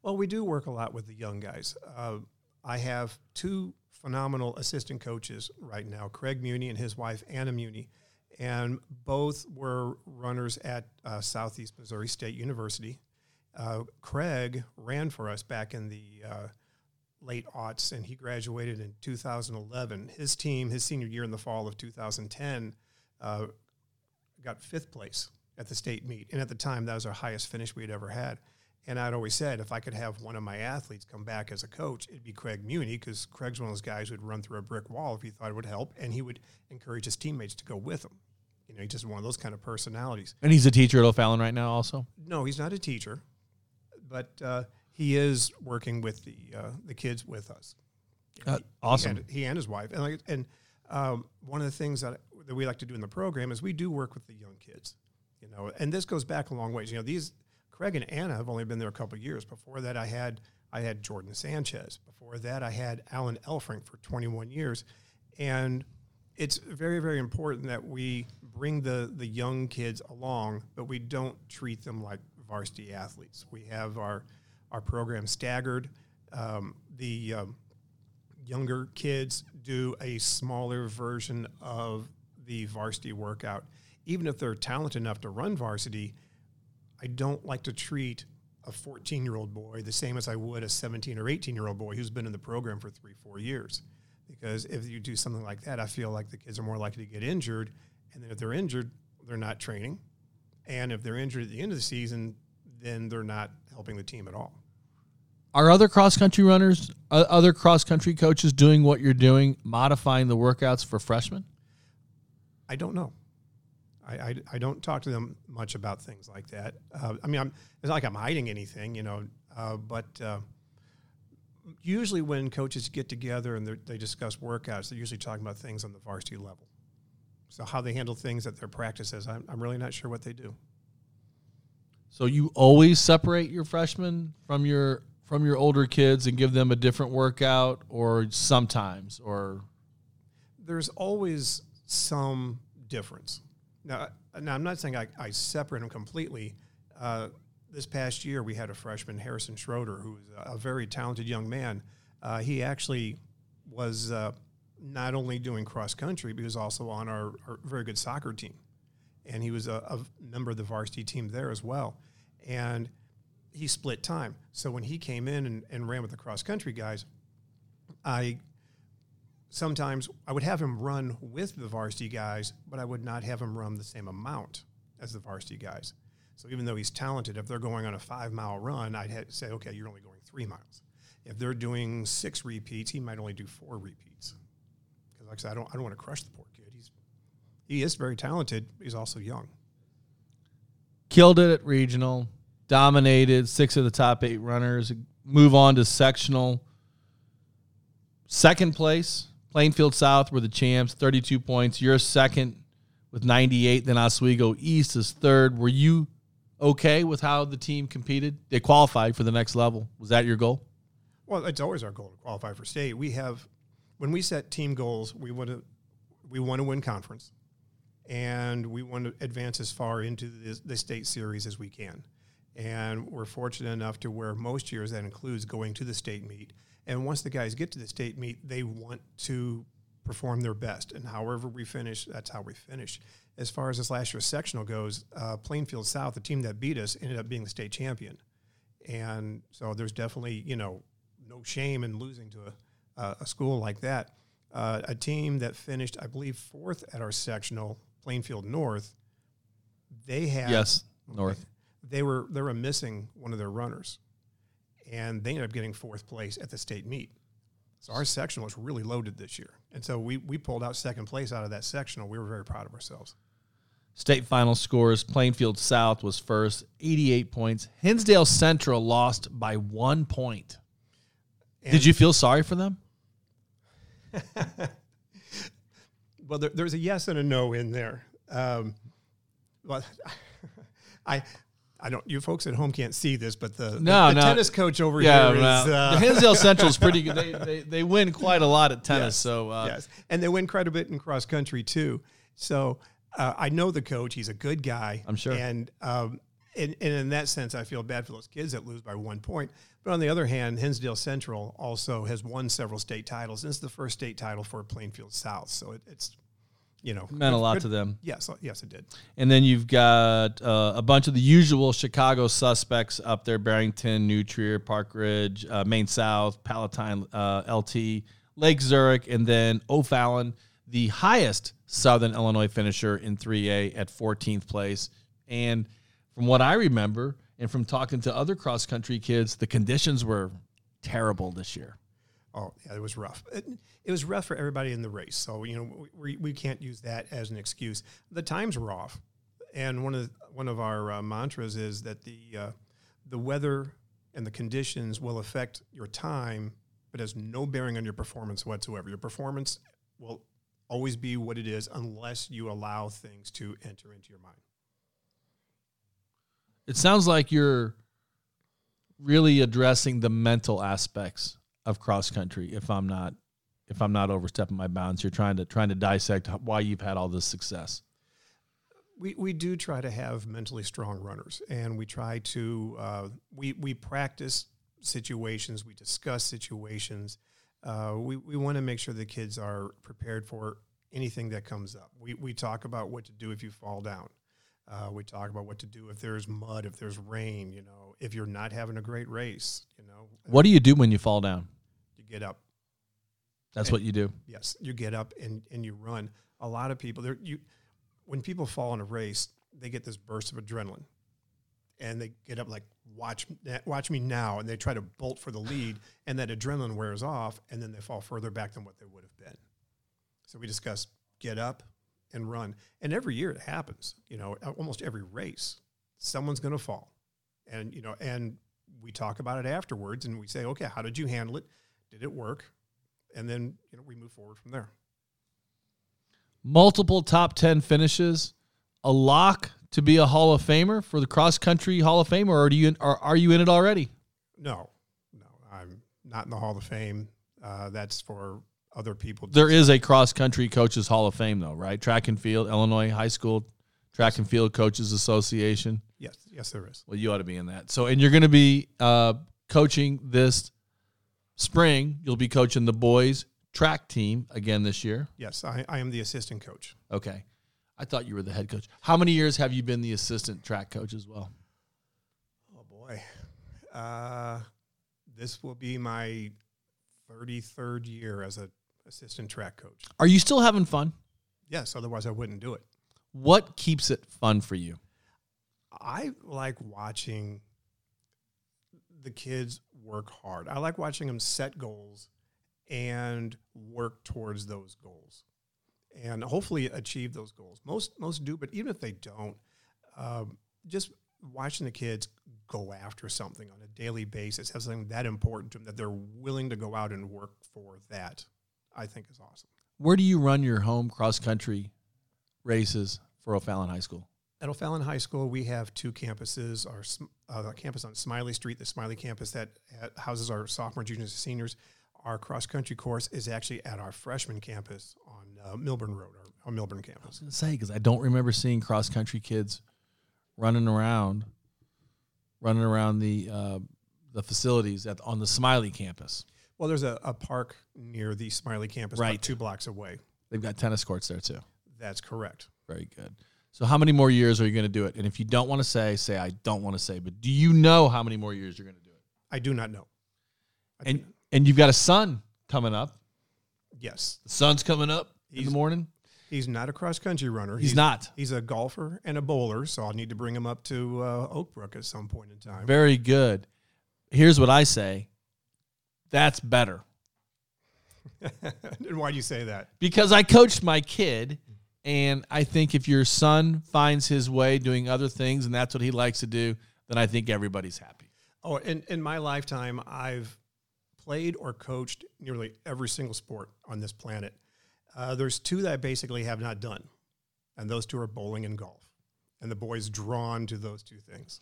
Well, we do work a lot with the young guys. Uh, I have two phenomenal assistant coaches right now Craig Muni and his wife, Anna Muni. And both were runners at uh, Southeast Missouri State University. Uh, Craig ran for us back in the uh, late aughts, and he graduated in 2011. His team, his senior year in the fall of 2010, uh, got fifth place at the state meet. And at the time, that was our highest finish we had ever had. And I'd always said if I could have one of my athletes come back as a coach, it'd be Craig Muni because Craig's one of those guys who'd run through a brick wall if he thought it would help, and he would encourage his teammates to go with him. You know, he's just one of those kind of personalities. And he's a teacher at O'Fallon right now, also. No, he's not a teacher, but uh, he is working with the uh, the kids with us. Uh, He awesome. and, he and his wife, and like, and um, one of the things that that we like to do in the program is we do work with the young kids. You know, and this goes back a long ways. You know, these Craig and Anna have only been there a couple of years. Before that, I had I had Jordan Sanchez. Before that, I had Alan Elfrink for 21 years, and it's very very important that we bring the the young kids along, but we don't treat them like varsity athletes. We have our our program staggered. Um, the um, younger kids do a smaller version of the varsity workout. Even if they're talented enough to run varsity, I don't like to treat a 14 year old boy the same as I would a 17 or 18 year old boy who's been in the program for three, four years. Because if you do something like that, I feel like the kids are more likely to get injured. And then if they're injured, they're not training. And if they're injured at the end of the season, then they're not helping the team at all. Are other cross country runners, uh, other cross country coaches doing what you're doing, modifying the workouts for freshmen? I don't know. I, I, I don't talk to them much about things like that. Uh, I mean, I'm, it's not like I'm hiding anything, you know, uh, but uh, usually when coaches get together and they discuss workouts, they're usually talking about things on the varsity level. So how they handle things at their practices, I'm, I'm really not sure what they do. So you always separate your freshmen from your from your older kids and give them a different workout, or sometimes, or there's always some difference. Now, now I'm not saying I, I separate them completely. Uh, this past year, we had a freshman, Harrison Schroeder, who a, a very talented young man. Uh, he actually was uh, not only doing cross country, but he was also on our, our very good soccer team. And he was a, a member of the varsity team there as well. And he split time. So when he came in and, and ran with the cross country guys, I sometimes I would have him run with the varsity guys, but I would not have him run the same amount as the varsity guys. So even though he's talented, if they're going on a five mile run, I'd say, okay, you're only going three miles. If they're doing six repeats, he might only do four repeats. Because like I said, I don't, I don't want to crush the poor kid. He's he is very talented. He's also young. killed it at regional, dominated six of the top eight runners, move on to sectional. second place, Plainfield South were the champs, 32 points. You're second with 98. Then Oswego East is third. Were you okay with how the team competed? They qualified for the next level. Was that your goal? Well, it's always our goal to qualify for state. We have, when we set team goals, we want to, we want to win conference, and we want to advance as far into the, the state series as we can. And we're fortunate enough to where most years that includes going to the state meet. And once the guys get to the state meet, they want to perform their best. And however we finish, that's how we finish. As far as this last year's sectional goes, uh, Plainfield South, the team that beat us, ended up being the state champion. And so there's definitely, you know, no shame in losing to a, uh, a school like that. Uh, a team that finished, I believe, fourth at our sectional, Plainfield North, they had Yes, North. They were they were missing one of their runners, and they ended up getting fourth place at the state meet. So our sectional was really loaded this year, and so we we pulled out second place out of that sectional. We were very proud of ourselves. State final scores Plainfield South was first, 88 points. Hinsdale Central lost by one point. And, Did you feel sorry for them? Well, there, there's a yes and a no in there. Um, well, I. I don't. You folks at home can't see this, but the, the- No, the, no. tennis coach over Yeah, here is. no. uh, the Hinsdale Central is pretty good. They, they, they win quite a lot at tennis. Yes, So uh, yes, and they win quite a bit in cross country too. So uh, I know the coach; he's a good guy. I'm sure. And um, and, and in that sense, I feel bad for those kids that lose by one point. But on the other hand, Hinsdale Central also has won several state titles. This is the first state title for Plainfield South, so it, it's you know meant a lot good- to them. Yes, yes, it did. And then you've got uh, a bunch of the usual Chicago suspects up there: Barrington, New Trier, Park Ridge, uh, Maine South, Palatine, uh, LT, Lake Zurich, and then O'Fallon, the highest Southern Illinois finisher in 3A at 14th place. And from what I remember, and from talking to other cross country kids, the conditions were terrible this year. Oh, yeah, it was rough. It, it was rough for everybody in the race. So you know we, we can't use that as an excuse. The times were off, and one of the, one of our uh, mantras is that the uh, the weather and the conditions will affect your time, but has no bearing on your performance whatsoever. Your performance will always be what it is unless you allow things to enter into your mind. It sounds like you're really addressing the mental aspects of cross country. If I'm not, if I'm not overstepping my bounds, you're trying to trying to dissect why you've had all this success. we, we do try to have mentally strong runners and we try to uh, we, we practice situations we discuss situations uh, we, we want to make sure the kids are prepared for anything that comes up we, we talk about what to do if you fall down uh, we talk about what to do if there's mud if there's rain you know if you're not having a great race you know What do you do when you fall down? Get up That's what you do. Yes, you get up and, and you run. A lot of people there you when people fall in a race, they get this burst of adrenaline. And they get up like watch watch me now and they try to bolt for the lead and that adrenaline wears off and then they fall further back than what they would have been. So we discuss get up and run. And every year it happens, you know, almost every race someone's going to fall. And you know, and we talk about it afterwards and we say, "Okay, how did you handle it? Did it work?" And then, you know, we move forward from there. Multiple top ten finishes, a lock to be a Hall of Famer for the cross country Hall of Fame, or are you are, are you in it already? No, no, I'm not in the Hall of Fame. Uh, that's for other people. There is a cross country coaches Hall of Fame though, right? Track and field, Illinois High School Track and Field Coaches Association. Yes, yes, there is. Well, you ought to be in that. So, and you're going to be uh, coaching this spring. You'll be coaching the boys track team again this year. Yes, I, I am the assistant coach. Okay. I thought you were the head coach. How many years have you been the assistant track coach as well? Oh boy, uh, this will be my 33rd year as an assistant track coach. Are you still having fun? Yes, otherwise I wouldn't do it. What keeps it fun for you? I like watching the kids work hard. I like watching them set goals and work towards those goals, and hopefully achieve those goals. Most most do, but even if they don't, um, just watching the kids go after something on a daily basis, have something that important to them that they're willing to go out and work for that, I think is awesome. Where do you run your home cross country races for O'Fallon High School? At O'Fallon High School, we have two campuses. Our uh, campus on Smiley Street, the Smiley campus that houses our sophomore, juniors, and seniors. Our cross country course is actually at our freshman campus on uh, Milburn Road, our, our Milburn campus. I was going to say because I don't remember seeing cross country kids running around, running around the uh, the facilities at on the Smiley campus. Well, there's a, a park near the Smiley campus, Right. about two blocks away. They've got tennis courts there too. That's correct. Very good. So how many more years are you going to do it? And if you don't want to say, say I don't want to say. But do you know how many more years you're going to do it? I do not know. I And and you've got a son coming up. yes, The sun's coming up in the morning. he's not a cross country runner. He's not. He's a golfer and a bowler, so I'll need to bring him up to uh, Oak Brook at some point in time. Very good. Here's what I say. That's better. and why do you say that? because I coached my kid, and I think if your son finds his way doing other things and that's what he likes to do, then I think everybody's happy. Oh, in, in my lifetime, I've played or coached nearly every single sport on this planet. Uh, there's two that I basically have not done, and those two are bowling and golf. And the boy's drawn to those two things.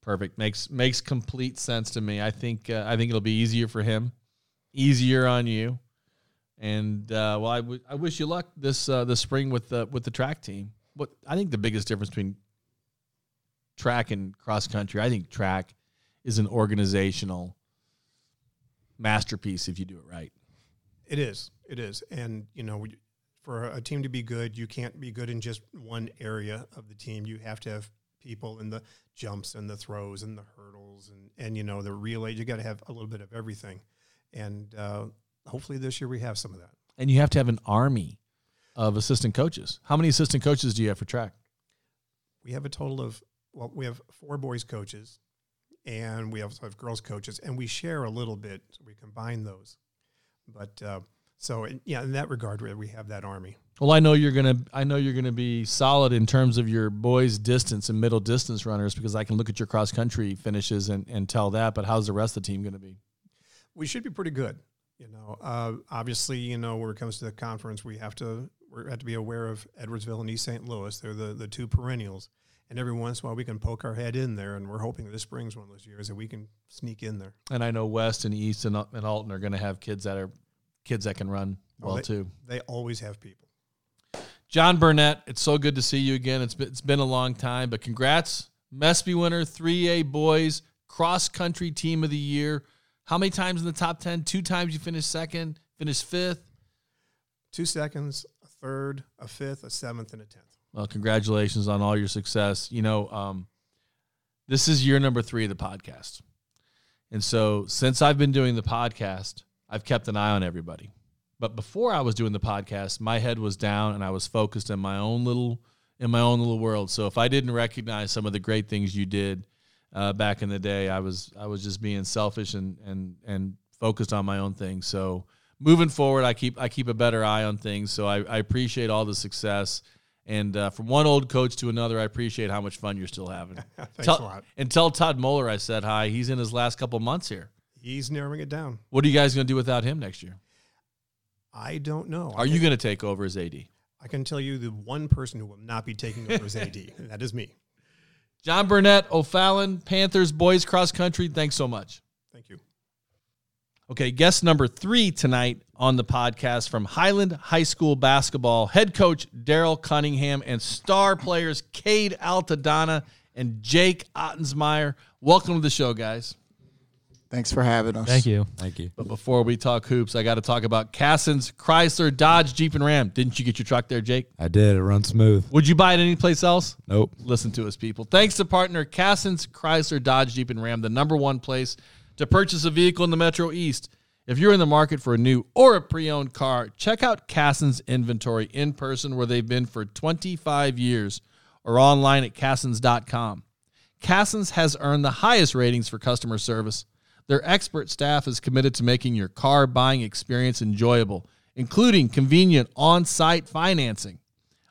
Perfect. Makes makes complete sense to me. I think uh, I think it'll be easier for him, easier on you, and uh, well, I, w- I wish you luck this uh, this spring with the with the track team. What I think the biggest difference between track and cross country, I think track is an organizational masterpiece if you do it right. It is. It is. And, you know, for a team to be good, you can't be good in just one area of the team. You have to have people in the jumps and the throws and the hurdles and, and you know, the relay. You got to have a little bit of everything. And uh, hopefully this year we have some of that. and you have to have an army of assistant coaches. How many assistant coaches do you have for track? We have a total of, well, we have four boys coaches and we also have girls coaches and we share a little bit. So we combine those. But uh, so, in, yeah, in that regard, we have that army. Well, I know you're gonna. I know you're gonna be solid in terms of your boys' distance and middle distance runners because I can look at your cross country finishes and, and tell that. But how's the rest of the team gonna be? we should be pretty good. You know, uh, obviously, you know, when it comes to the conference, we have to we have to be aware of Edwardsville and East St. Louis. They're the the two perennials, and every once in a while we can poke our head in there, and we're hoping this spring's one of those years that we can sneak in there. And I know West and East and, and Alton are gonna have kids that are kids that can run Oh, well they- too. They always have people. John Burnett, it's so good to see you again. It's been, it's been a long time, but congrats, Mespy winner, 3A boys cross country team of the year. How many times in the top ten? Two times you finished second, finished fifth. Two seconds, a third, a fifth, a seventh, and a tenth. Well, congratulations on all your success. You know, um, this is year number three of the podcast. And so since I've been doing the podcast, I've kept an eye on everybody. But before I was doing the podcast, my head was down and I was focused in my own little in my own little world. So if I didn't recognize some of the great things you did uh, back in the day, I was I was just being selfish and and and focused on my own thing. So moving forward, I keep I keep a better eye on things. So I, I appreciate all the success. And uh, from one old coach to another, I appreciate how much fun you're still having. Thanks Tell- a lot. And tell Todd Moeller I said hi. He's in his last couple months here. He's narrowing it down. What are you guys going to do without him next year? I don't know. Are I you going to take over as AD? I can tell you the one person who will not be taking over as AD, and that is me. John Burnett, O'Fallon, Panthers, boys cross country. Thanks so much. Thank you. Okay, guest number three tonight on the podcast from Highland High School basketball, head coach Daryl Cunningham and star players Cade Altadonna and Jake Ottensmeyer. Welcome to the show, guys. Thanks for having us. Thank you. Thank you. But before we talk hoops, I got to talk about Cassens Chrysler, Dodge, Jeep, and Ram. Didn't you get your truck there, Jake? I did. It runs smooth. Would you buy it anyplace else? Nope. Listen to us, people. Thanks to partner Cassens Chrysler, Dodge, Jeep, and Ram, the number one place to purchase a vehicle in the Metro East. If you're in the market for a new or a pre owned car, check out Cassens inventory in person where they've been for 25 years or online at Cassens.com. Cassons has earned the highest ratings for customer service. Their expert staff is committed to making your car buying experience enjoyable, including convenient on site financing.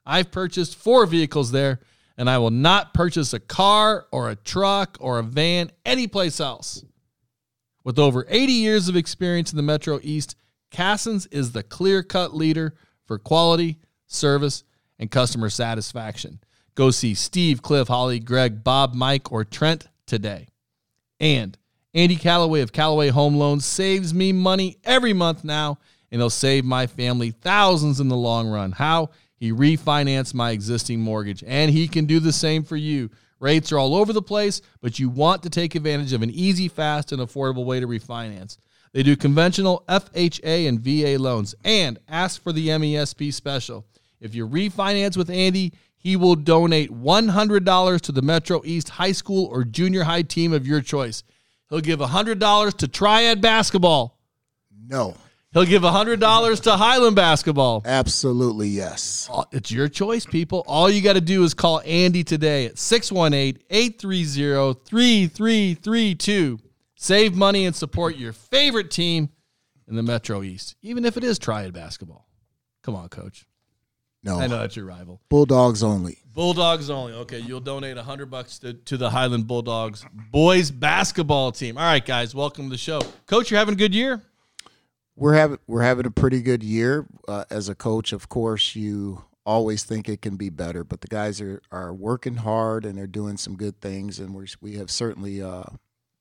I've purchased four vehicles there, and I will not purchase a car or a truck or a van anyplace else. With over 80 years of experience in the Metro East, Cassens is the clear cut leader for quality, service, and customer satisfaction. Go see Steve, Cliff, Holly, Greg, Bob, Mike, or Trent today. And Andy Calloway of Calloway Home Loans saves me money every month now, and he'll save my family thousands in the long run. How? He refinanced my existing mortgage, and he can do the same for you. Rates are all over the place, but you want to take advantage of an easy, fast, and affordable way to refinance. They do conventional FHA and VA loans and ask for the MESP special. If you refinance with Andy, he will donate $100 to the Metro East high school or junior high team of your choice. He'll give $100 to Triad basketball. No, He'll give $100 to Highland basketball. absolutely yes. It's your choice, people. All you got to do is call Andy today at 618 830 3332. Save money and support your favorite team in the Metro East, even if it is Triad basketball. Come on, coach. No, I know that's your rival. Bulldogs only. Bulldogs only. Okay, you'll donate a 100 bucks to, to the Highland Bulldogs boys basketball team. All right, guys, welcome to the show. Coach, you're having a good year? We're having we're having a pretty good year. Uh, as a coach, of course, you always think it can be better, but the guys are are working hard and they're doing some good things, and we we have certainly uh,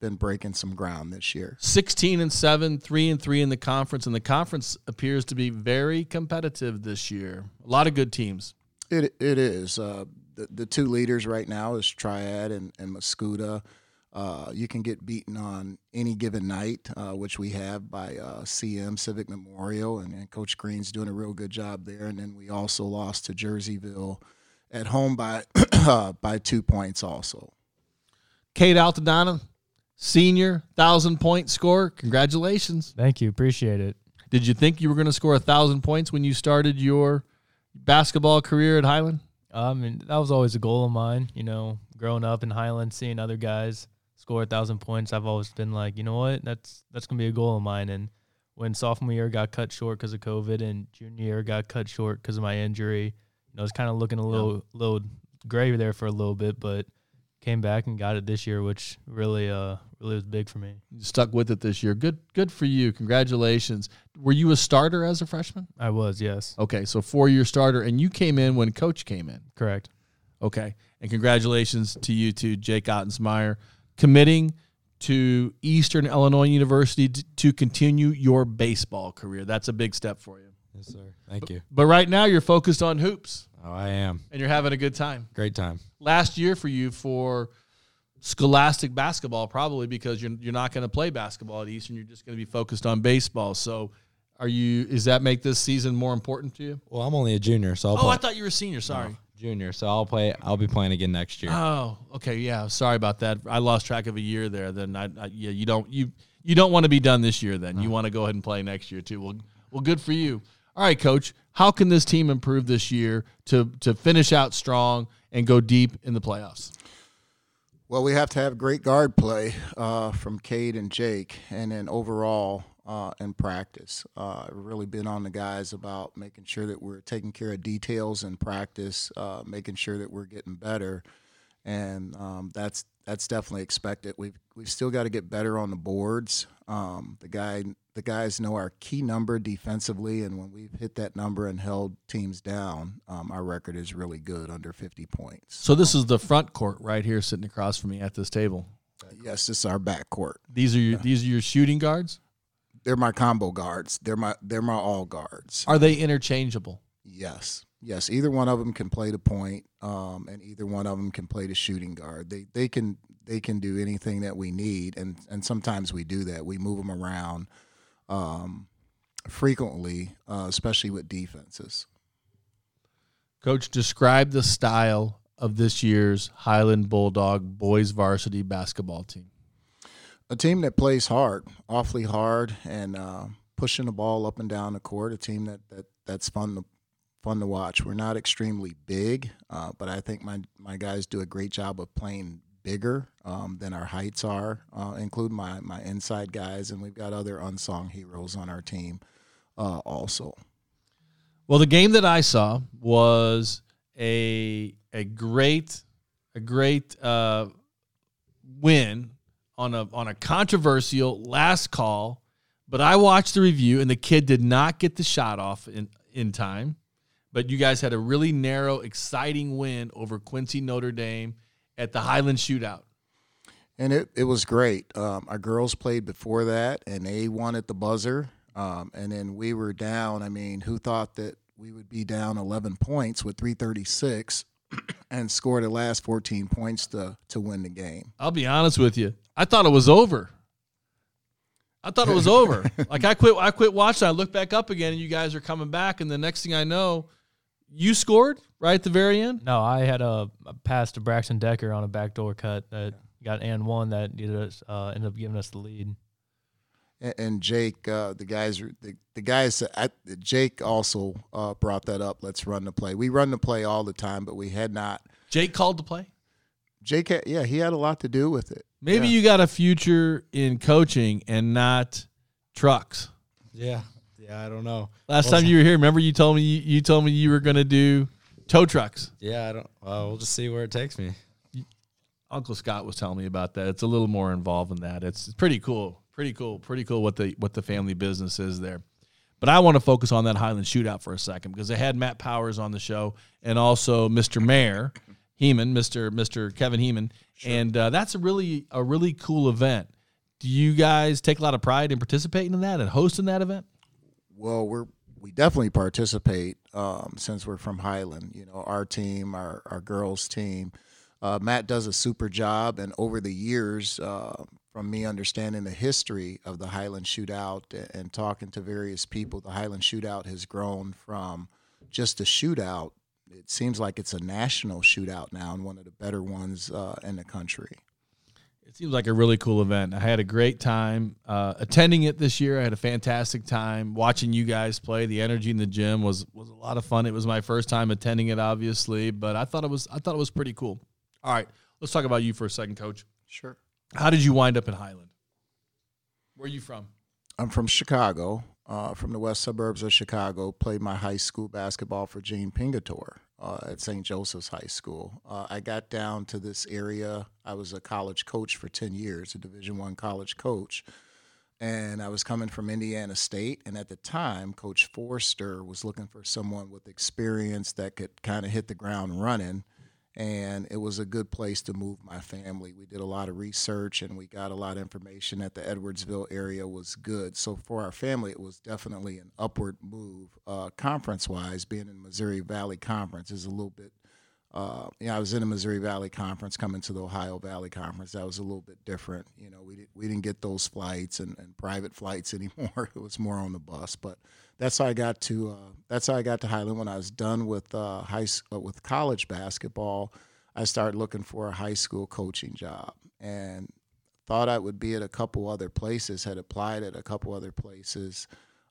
been breaking some ground this year. 16 and 7, 3 and 3 in the conference, and the conference appears to be very competitive this year. A lot of good teams. It it is. Uh, the the two leaders right now is Triad and and Mascoutah. Uh, you can get beaten on any given night, uh, which we have by uh, CM Civic Memorial, and, and Coach Green's doing a real good job there. And then we also lost to Jerseyville at home by by two points. Also, Cade Altadonna, senior, 1,000 point score. Congratulations. Thank you. Appreciate it. Did you think you were going to score a 1,000 points when you started your basketball career at Highland? Um, and that was always a goal of mine. You know, growing up in Highland, seeing other guys score a thousand points, I've always been like, you know what, that's that's gonna be a goal of mine. And when sophomore year got cut short because of COVID, and junior year got cut short because of my injury, you know, I was kind of looking a little little gray there for a little bit, but came back and got it this year, which really uh really was big for me. You stuck with it this year. Good good for you. Congratulations. Were you a starter as a freshman? I was, yes, Okay, so four-year starter, and you came in when coach came in. correct. Okay. And congratulations to you too, Jake Ottensmeyer, committing to Eastern Illinois University to continue your baseball career. That's a big step for you. Yes, sir. Thank you. But right now you're focused on hoops Oh, I am. and you're having a good time. Great time. Last year for you for scholastic basketball probably because you're you're not going to play basketball at Eastern, you're just going to be focused on baseball. So are you is that make this season more important to you? Well, I'm only a junior, so I'll Oh, play. I thought you were a senior, sorry. junior, so I'll play. I'll be playing again next year. Oh, okay, yeah. Sorry about that. I lost track of a year there. Then I, I yeah, you don't you you don't want to be done this year. Then you want to go ahead and play next year too. Well, well, good for you. All right, coach. How can this team improve this year to to finish out strong and go deep in the playoffs? well, we have to have great guard play uh, from Cade and Jake, and then overall. Uh, in practice, uh, I've really been on the guys about making sure that we're taking care of details in practice, uh, making sure that we're getting better, and um, that's that's definitely expected. We've we've still got to get better on the boards. Um, the guy the guys know our key number defensively, and when we've hit that number and held teams down, um, our record is really good, under 50 points. So this is the front court right here, sitting across from me at this table. Yes, this is our back court. These are your these are your shooting guards. They're my combo guards. They're my they're my all guards. Are they interchangeable? Yes, yes. Either one of them can play the point, um, and either one of them can play the shooting guard. They they can they can do anything that we need, and and sometimes we do that. We move them around um, frequently, uh, especially with defenses. Coach, describe the style of this year's Highland Bulldog boys varsity basketball team. a team that plays hard, awfully hard, and uh, pushing the ball up and down the court. A team that, that that's fun to fun to watch. We're not extremely big, uh, but I think my my guys do a great job of playing bigger um, than our heights are, uh, including my my inside guys, and we've got other unsung heroes on our team uh, also. Well, the game that I saw was a a great a great uh, win on a on a controversial last call, but I watched the review and the kid did not get the shot off in in time. But you guys had a really narrow, exciting win over Quincy Notre Dame at the Highland Shootout. And it, it was great. Um, our girls played before that, and they won at the buzzer. Um, and then we were down. I mean, who thought that we would be down 11 points with 336 and score the last 14 points to, to win the game? I'll be honest with you. I thought it was over. I thought it was over. like I quit I quit watching. I looked back up again and you guys are coming back and the next thing I know, you scored right at the very end? No, I had a, a pass to Braxton Decker on a backdoor cut that got and one that ended, us, uh, ended up giving us the lead. And, and Jake, uh, the guys, the, the guys, I, Jake also uh, brought that up. Let's run the play. We run the play all the time, but we had not. Jake called the play? Jake, had, yeah, he had a lot to do with it. Maybe Yeah. you got a future in coaching and not trucks. Yeah. Yeah, I don't know. Last Well, time you were here, remember you told me you, you told me you were going to do tow trucks. Yeah, I don't. Well, we'll just see where it takes me. Uncle Scott was telling me about that. It's a little more involved than that. It's pretty cool. Pretty cool. Pretty cool what the what the family business is there. But I want to focus on that Highland shootout for a second because they had Matt Powers on the show and also Mr. Mayor Hemann, Mr. Mr. Kevin Hemann, and uh, that's a really a really cool event. Do you guys take a lot of pride in participating in that and hosting that event? Well, we're we definitely participate um, since we're from Highland. You know, our team, our our girls team. Uh, Matt does a super job, and over the years, uh, from me understanding the history of the Highland Shootout and, and talking to various people, the Highland Shootout has grown from just a shootout. It seems like it's a national shootout now, and one of the better ones uh, in the country. It seems like a really cool event. I had a great time uh, attending it this year. I had a fantastic time watching you guys play. The energy in the gym was was a lot of fun. It was my first time attending it, obviously, but I thought it was I thought it was pretty cool. All right, let's talk about you for a second, Coach. Sure. How did you wind up in Highland? Where are you from? I'm from Chicago, uh, from the west suburbs of Chicago. Played my high school basketball for Gene Pingatore uh, at St. Joseph's High School. Uh, I got down to this area. I was a college coach for ten years, a Division One college coach, and I was coming from Indiana State. And at the time, Coach Forster was looking for someone with experience that could kind of hit the ground running and it was a good place to move my family. We did a lot of research and we got a lot of information that the Edwardsville area was good. So for our family, it was definitely an upward move. Uh, conference wise, being in Missouri Valley Conference is a little bit. Uh, yeah, I was in the Missouri Valley Conference, coming to the Ohio Valley Conference. That was a little bit different. You know, we did, we didn't get those flights and, and private flights anymore. It was more on the bus, but that's how I got to uh, that's how I got to Highland. When I was done with uh, high uh, with college basketball, I started looking for a high school coaching job and thought I would be at a couple other places. Had applied at a couple other places,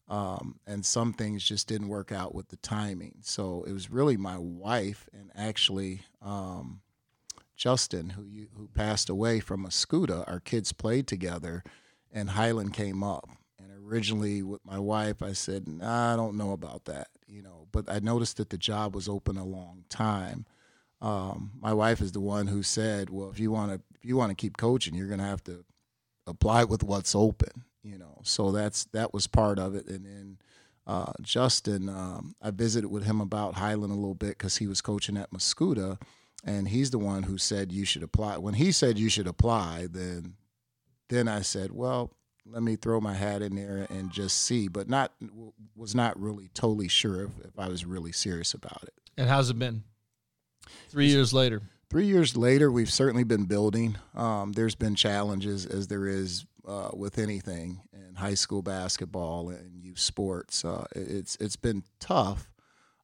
um, and some things just didn't work out with the timing. So it was really my wife and actually. Um, Justin, who you, who passed away from a scooter, our kids played together, and Highland came up. Originally, with my wife, I said, I don't know about that, you know. But I noticed that the job was open a long time. Um, my wife is the one who said, "Well, if you want to, if you want to keep coaching, you're going to have to apply with what's open," you know. So that's that was part of it. And then uh, Justin, um, I visited with him about Highland a little bit because he was coaching at Mascoutah, and he's the one who said you should apply. When he said you should apply, then then I said, well, let me throw my hat in there and just see, but not was not really totally sure if, if I was really serious about it. And how's it been? Three years later. Three years later, we've certainly been building. Um, there's been challenges, as there is uh, with anything in high school basketball and youth sports. Uh, it's it's been tough,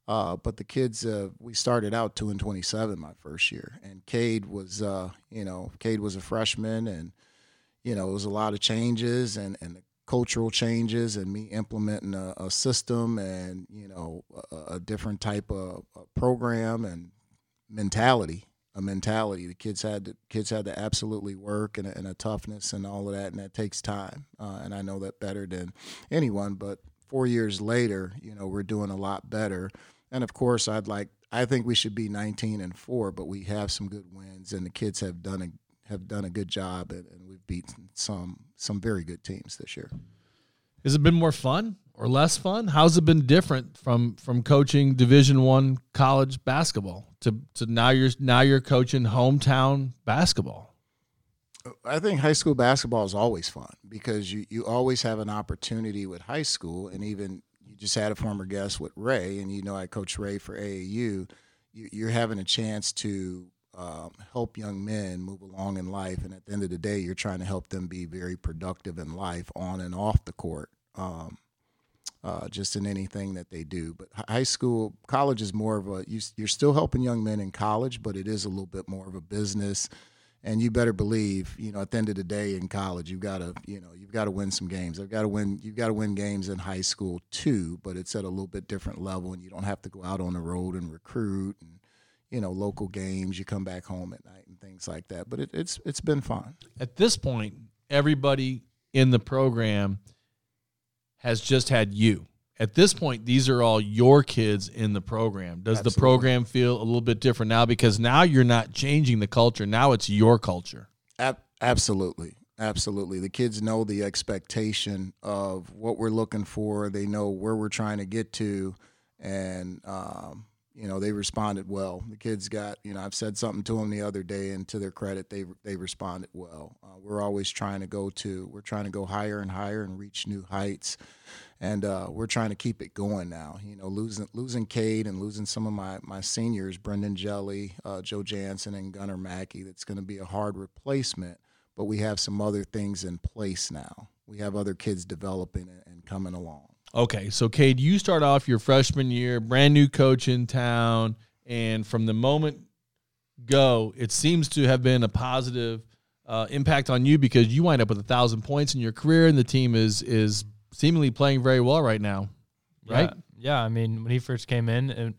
uh, but the kids. Uh, we started out two and twenty seven my first year, and Cade was, uh, you know, Cade was a freshman, and you know, it was a lot of changes and and cultural changes, and me implementing a, a system and you know a, a different type of program and mentality a mentality. The kids had to kids had to absolutely work and a, and a toughness and all of that and that takes time uh, and i know that better than anyone but four years later you know we're doing a lot better. And of course i'd like I think we should be 19 and four, but we have some good wins, and the kids have done a have done a good job, and, and we've beaten some some very good teams this year. Has it been more fun or less fun? How's it been different from from coaching Division One college basketball to to now you're now you're coaching hometown basketball? I think high school basketball is always fun because you, you always have an opportunity with high school, and even you just had a former guest with Ray, and you know I coach Ray for AAU. You, you're having a chance to um, help young men move along in life, and at the end of the day, you're trying to help them be very productive in life, on and off the court. Um, uh, just in anything that they do. But high school, college is more of a you, you're still helping young men in college, but it is a little bit more of a business and you better believe, you know, at the end of the day in college, you've got to, you know, you've got to win some games. I've got to win. You've got to win games in high school too, but it's at a little bit different level, and you don't have to go out on the road and recruit and, you know, local games. You come back home at night and things like that. But it, it's it's been fun. At this point, everybody in the program has just had you. At this point, these are all your kids in the program. Does Absolutely. the program feel a little bit different now? Because now you're not changing the culture. Now it's your culture. Ab- absolutely. Absolutely. The kids know the expectation of what we're looking for. They know where we're trying to get to. And, um, you know, they responded well. The kids got, you know, I've said something to them the other day, and to their credit, they they responded well. Uh, we're always trying to go to, we're trying to go higher and higher and reach new heights, and uh, we're trying to keep it going now. You know, losing losing Cade and losing some of my my seniors, Brendan Jelly, uh, Joe Jansen, and Gunnar Mackey. That's going to be a hard replacement, but we have some other things in place now. We have other kids developing and, and coming along. Okay, so Cade, you start off your freshman year, brand new coach in town, and from the moment go, it seems to have been a positive uh, impact on you because you wind up with a thousand points in your career, and the team is is seemingly playing very well right now, right? Yeah, yeah. I mean, when he first came in, it,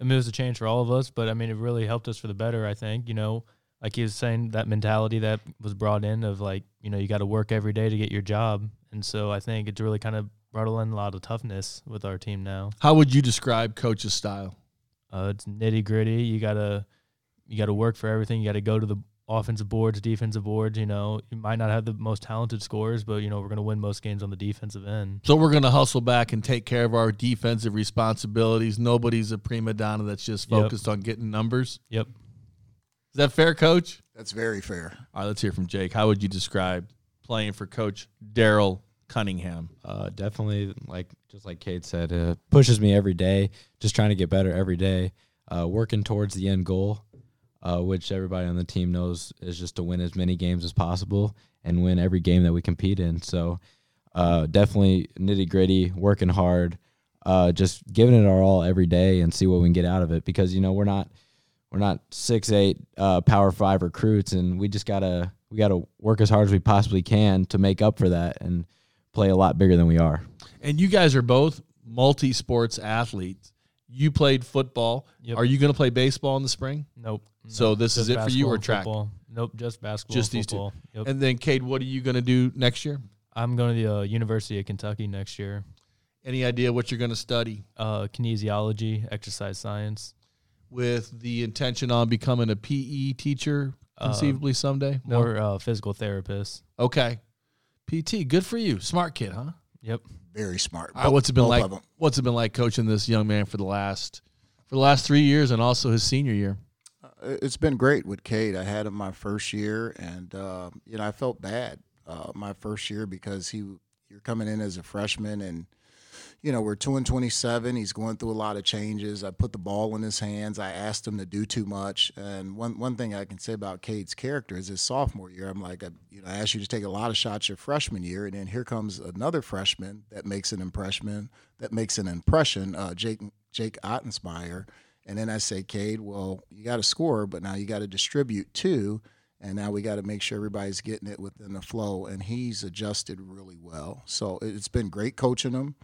I mean, it was a change for all of us, but I mean, it really helped us for the better. I think, you know, like he was saying, that mentality that was brought in of like, you know, you got to work every day to get your job, and so I think it's really kind of brought in a lot of toughness with our team now. How would you describe coach's style? Uh, it's nitty gritty. You gotta you gotta work for everything. You gotta go to the offensive boards, defensive boards. You know, you might not have the most talented scorers, but you know we're gonna win most games on the defensive end. So we're going to hustle back and take care of our defensive responsibilities. Nobody's a prima donna that's just Yep. focused on getting numbers. Yep. Is that fair, Coach? That's very fair. All right, let's hear from Jake. How would you describe playing for Coach Daryl Cunningham? Uh, definitely, like just like Cade said, uh, pushes me every day. Just trying to get better every day. Uh, working towards the end goal, uh, which everybody on the team knows is just to win as many games as possible and win every game that we compete in. So, uh, definitely nitty gritty, working hard, uh, just giving it our all every day and see what we can get out of it. Because you know we're not we're not six eight uh, power five recruits, and we just gotta we gotta work as hard as we possibly can to make up for that and play a lot bigger than we are. And you guys are both multi sports athletes. You played football. Yep. Are you going to play baseball in the spring? Nope. So Nope. this is it for you or track? football. Nope, just basketball. Just and these two. football. Yep. And then, Cade, what are you going to do next year? I'm going to the uh, University of Kentucky next year. Any idea what you're going to study Uh, kinesiology, exercise science. with the intention on becoming a PE teacher Uh, conceivably someday? No? More uh, physical therapist. Okay. PT, good for you. Smart kid, huh? Yep. Very smart. All right, what's it been like? What's it been like coaching this young man for the last for the last three years and also his senior year? Uh, It's been great with Cade. I had him my first year, and uh, you know I felt bad uh, my first year because he you're coming in as a freshman, and you know we're two and twenty seven. He's going through a lot of changes. I put the ball in his hands. I asked him to do too much, and one one thing I can say about Cade's character is his sophomore year. I'm like, I, you know, I asked you to take a lot of shots your freshman year, and then here comes another freshman that makes an impression. That makes an impression. Uh, Jake Jake Ottensmeyer. And then I say, Cade, well, you got to score, but now you got to distribute too. And now we got to make sure everybody's getting it within the flow. And he's adjusted really well. So it's been great coaching him.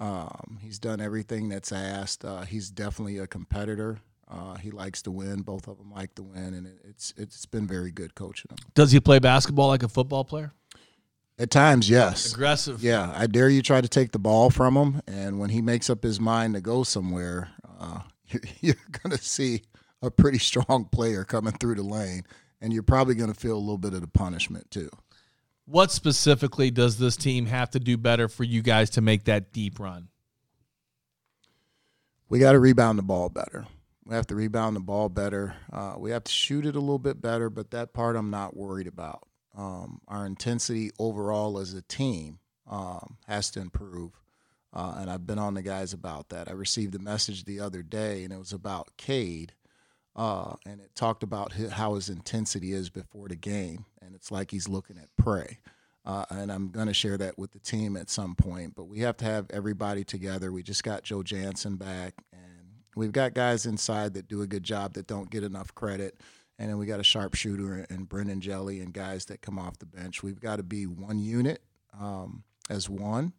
Um, he's done everything that's asked. Uh, he's definitely a competitor. Uh, he likes to win. Both of them like to win, and it, it's it's been very good coaching him. Does he play basketball like a football player? At times, yes. Aggressive. Yeah, I dare you try to take the ball from him, and when he makes up his mind to go somewhere, uh, you're, you're going to see a pretty strong player coming through the lane, and you're probably going to feel a little bit of the punishment too. What specifically does this team have to do better for you guys to make that deep run? We got to rebound the ball better. We have to rebound the ball better. Uh, we have to shoot it a little bit better, but that part I'm not worried about. Um, our intensity overall as a team um, has to improve. Uh, and I've been on the guys about that. I received a message the other day, and it was about Cade, uh, and it talked about his, how his intensity is before the game, and it's like he's looking at prey. Uh, and I'm going to share that with the team at some point. But we have to have everybody together. We just got Joe Jansen back, and we've got guys inside that do a good job that don't get enough credit. And then we got a sharpshooter and Brendan Jelly and guys that come off the bench. We've got to be one unit um, as one.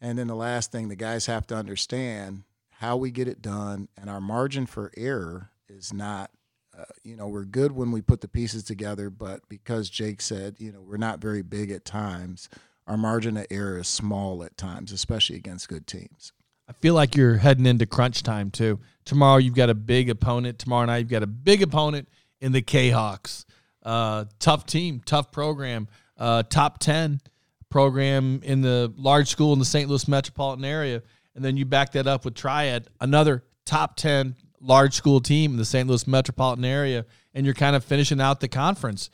And then the last thing, the guys have to understand how we get it done, and our margin for error is not. Uh, you know, we're good when we put the pieces together, but because Jake said, you know, we're not very big at times. Our margin of error is small at times, especially against good teams. I feel like you're heading into crunch time too. Tomorrow you've got a big opponent. Tomorrow night you've got a big opponent in the Kahoks. Uh, tough team, tough program, uh, top 10 program in the large school in the St. Louis metropolitan area. And then you back that up with Triad, another top 10 large school team in the St. Louis metropolitan area. And you're kind of finishing out the conference.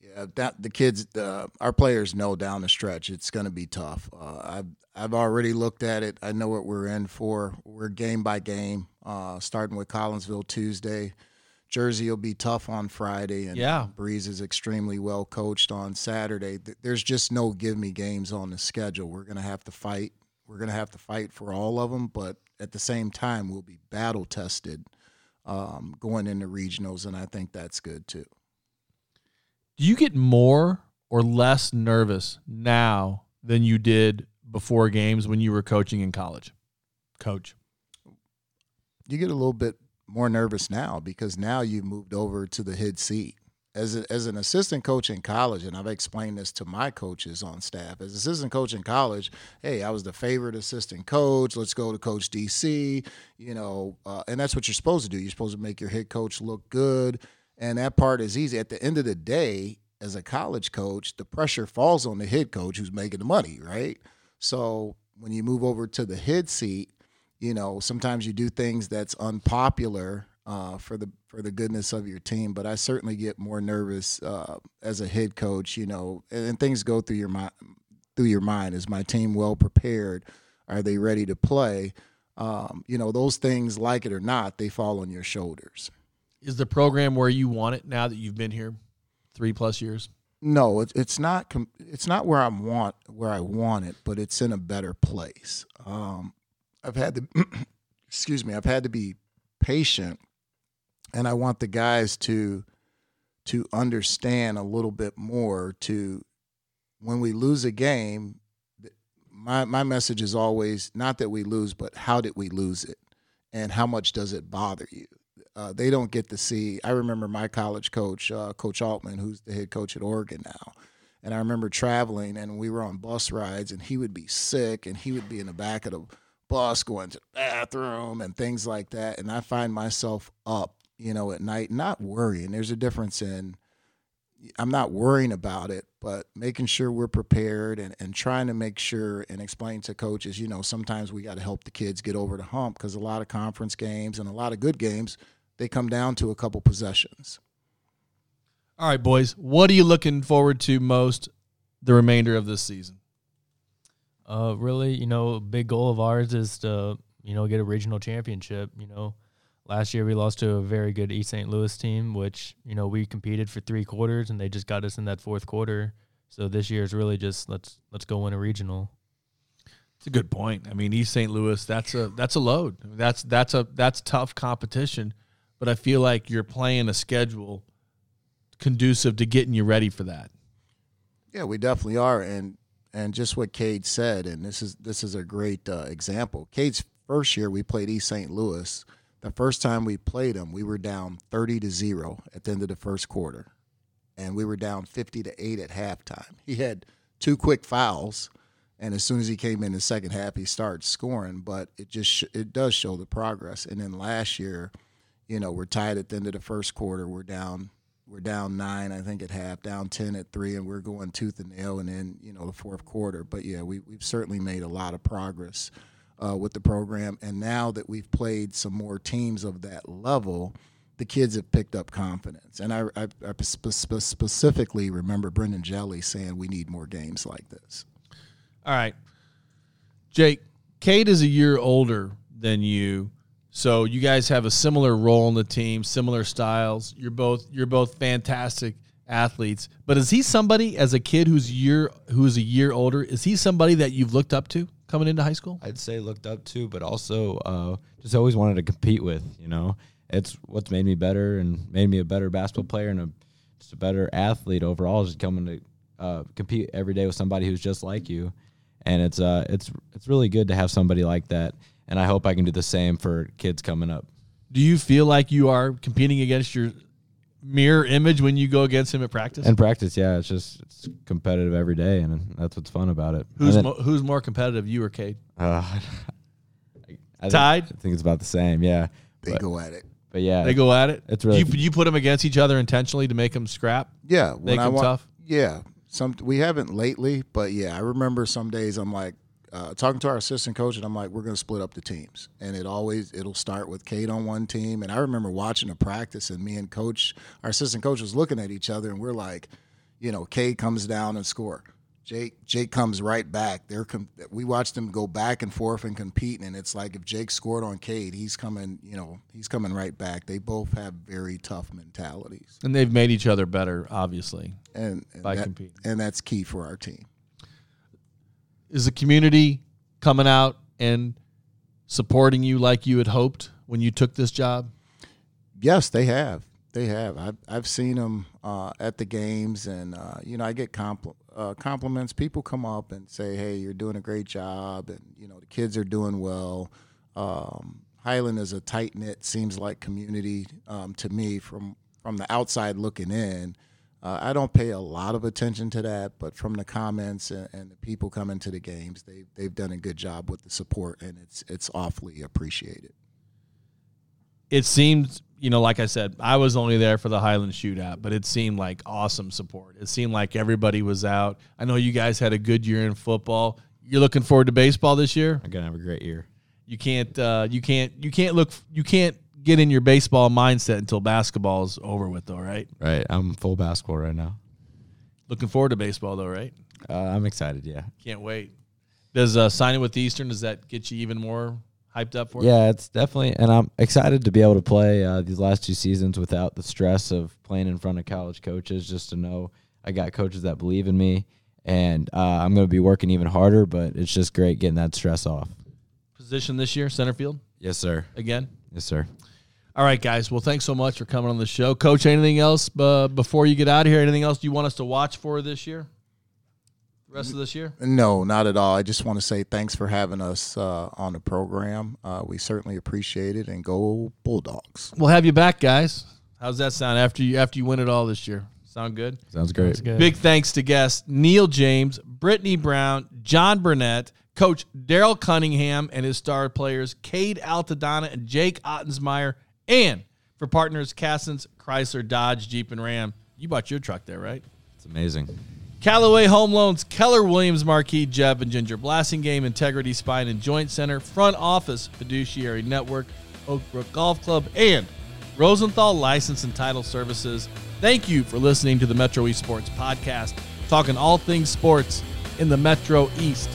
Yeah, that the kids, uh, our players know down the stretch it's going to be tough. Uh, I've I've already looked at it. I know what we're in for. We're game by game, uh, starting with Collinsville Tuesday. Jersey will be tough on Friday, and yeah. Breese is extremely well coached on Saturday. There's just no give me games on the schedule. We're going to have to fight. We're going to have to fight for all of them, but at the same time, we'll be battle tested um, going into regionals, and I think that's good too. Do you get more or less nervous now than you did before games when you were coaching in college? Coach. You get a little bit more nervous now because now you've moved over to the head seat. As, a, as an assistant coach in college, and I've explained this to my coaches on staff, as assistant coach in college, hey, I was the favorite assistant coach. Let's go to Coach DC, you know, uh, and that's what you're supposed to do. You're supposed to make your head coach look good, and that part is easy. At the end of the day, as a college coach, the pressure falls on the head coach who's making the money, right? So when you move over to the head seat, you know, sometimes you do things that's unpopular uh, for the for the goodness of your team. But I certainly get more nervous uh, as a head coach, you know, and, and, things go through your mind. Through your mind, is my team well prepared? Are they ready to play? Um, you know, those things, like it or not, they fall on your shoulders. Is the program where you want it now that you've been here three plus years? No, it's it's not. It's not where I want where I want it, but it's in a better place. Um, I've had to excuse me, I've had to be patient and I want the guys to to understand a little bit more to when we lose a game my my message is always not that we lose but how did we lose it? And how much does it bother you? Uh, they don't get to see i remember my college coach uh, coach altman who's the head coach at oregon now. And i remember traveling and we were on bus rides and he would be sick and he would be in the back of the bus, going to the bathroom, and things like that. And I find myself up, you know, at night, not worrying. There's a difference in I'm not worrying about it, but making sure we're prepared and, and trying to make sure and explain to coaches, you know, sometimes we got to help the kids get over the hump because a lot of conference games and a lot of good games, they come down to a couple possessions. All right, boys, what are you looking forward to most the remainder of this season? Uh, really, you know, a big goal of ours is to, you know, get a regional championship. You know, last year we lost to a very good East St. Louis team, which, you know, we competed for three quarters and they just got us in that fourth quarter. So this year is really just let's let's go win a regional. It's a good point. I mean, East St. Louis, that's a that's a load. That's that's a that's tough competition, but I feel like you're playing a schedule conducive to getting you ready for that. Yeah, we definitely are, and and just what Cade said, and this is this is a great uh, example. Cade's first year we played East St. Louis. The first time we played them, we were down thirty to zero at the end of the first quarter, and we were down fifty to eight at halftime. He had two quick fouls, And as soon as he came in the second half, he started scoring. But it just sh- it does show the progress. And then last year, you know, we're tied at the end of the first quarter. We're down we're down nine, I think, at half, down ten at three, and we're going tooth and nail. And then you know the fourth quarter. But yeah, we we've certainly made a lot of progress uh, with the program. And now that we've played some more teams of that level, the kids have picked up confidence. And I, I, I spe- spe- specifically remember Brendan Jelly saying we need more games like this. All right. Jake, Cade is a year older than you. So you guys have a similar role in the team, similar styles. You're both you're both fantastic athletes. But is he somebody as a kid who's year who's a year older? Is he somebody that you've looked up to coming into high school? I'd say looked up to, but also uh, just always wanted to compete with. You know, it's what's made me better and made me a better basketball player and a just a better athlete overall. Just coming to uh, compete every day with somebody who's just like you, and it's uh it's it's really good to have somebody like that. And I hope I can do the same for kids coming up. Do you feel like you are competing against your mirror image when you go against him at practice? In practice, yeah, it's just it's competitive every day, and that's what's fun about it. who's then- mo- who's more competitive, you or Cade? uh, I, I Tied? Think, I think it's about the same. Yeah, They But- go at it. but yeah, They go at it. It's really you, you put them against each other intentionally to make them scrap. Yeah, Make them wa- tough? Yeah, some we haven't lately, but yeah, I remember some days I'm like uh, talking to our assistant coach, and I'm like, we're going to split up the teams, and it always it'll start with Cade on one team, and I remember watching a practice, and me and coach, our assistant coach, was looking at each other, and we're like, you know, Cade comes down and score. Jake Jake comes right back. They're com- we watched them go back and forth and compete, and it's like if Jake scored on Cade, he's coming. You know, he's coming right back. They both have very tough mentalities, And they've made each other better, obviously. and, and By that- competing. and that's key for our team. Is the community coming out and supporting you like you had hoped when you took this job? Yes, they have. They have. I've I've seen them uh, at the games, and uh, you know, I get compl- uh, compliments. People come up and say, "Hey, you're doing a great job," and you know, the kids are doing well. Um, Highland is a tight knit, seems like community um, to me from from the outside looking in. Uh, I don't pay a lot of attention to that, but from the comments and, and the people coming to the games, they they've done a good job with the support, and it's it's awfully appreciated. It seemed, you know, like I said, I was only there for the Highland shootout, but it seemed like awesome support. It seemed like everybody was out. I know you guys had a good year in football. You're looking forward to baseball this year? I'm gonna have a great year. You can't uh, you can't you can't look you can't get in your baseball mindset until basketball is over with though, right? Right, I'm full basketball right now. Looking forward to baseball though, right? Uh, I'm excited. Yeah, Can't wait. Does uh, signing with the Eastern does that get you even more hyped up for it? yeah, it's definitely, and I'm excited to be able to play uh, these last two seasons without the stress of playing in front of college coaches. Just to know I got coaches that believe in me, and uh, I'm going to be working even harder. But it's just great getting that stress off. Position this year, center field Yes, sir. again. Yes, sir. All right, guys. Well, thanks so much for coming on the show, Coach. Anything else uh, before you get out of here? Anything else you want us to watch for this year? The rest of this year? No, not at all. I just want to say thanks for having us uh, on the program. Uh, we certainly appreciate it, and go Bulldogs. We'll have you back, guys. How's that sound after you after you win it all this year? Sound good? Sounds great. That's good. Big thanks to guests Neil James, Brittany Brown, John Burnett, Coach Daryl Cunningham, and his star players Cade Altadonna and Jake Ottensmeyer, and for partners Cassens, Chrysler, Dodge, Jeep, and Ram. You bought your truck there, right? It's amazing. Callaway Home Loans, Keller Williams Marquis, Jeb and Ginger, Blasingame, Integrity Spine and Joint Center, Front Office, Fiduciary Network, Oakbrook Golf Club, and Rosenthal License and Title Services. Thank you for listening to the Metro East Sports Podcast, talking all things sports in the Metro East.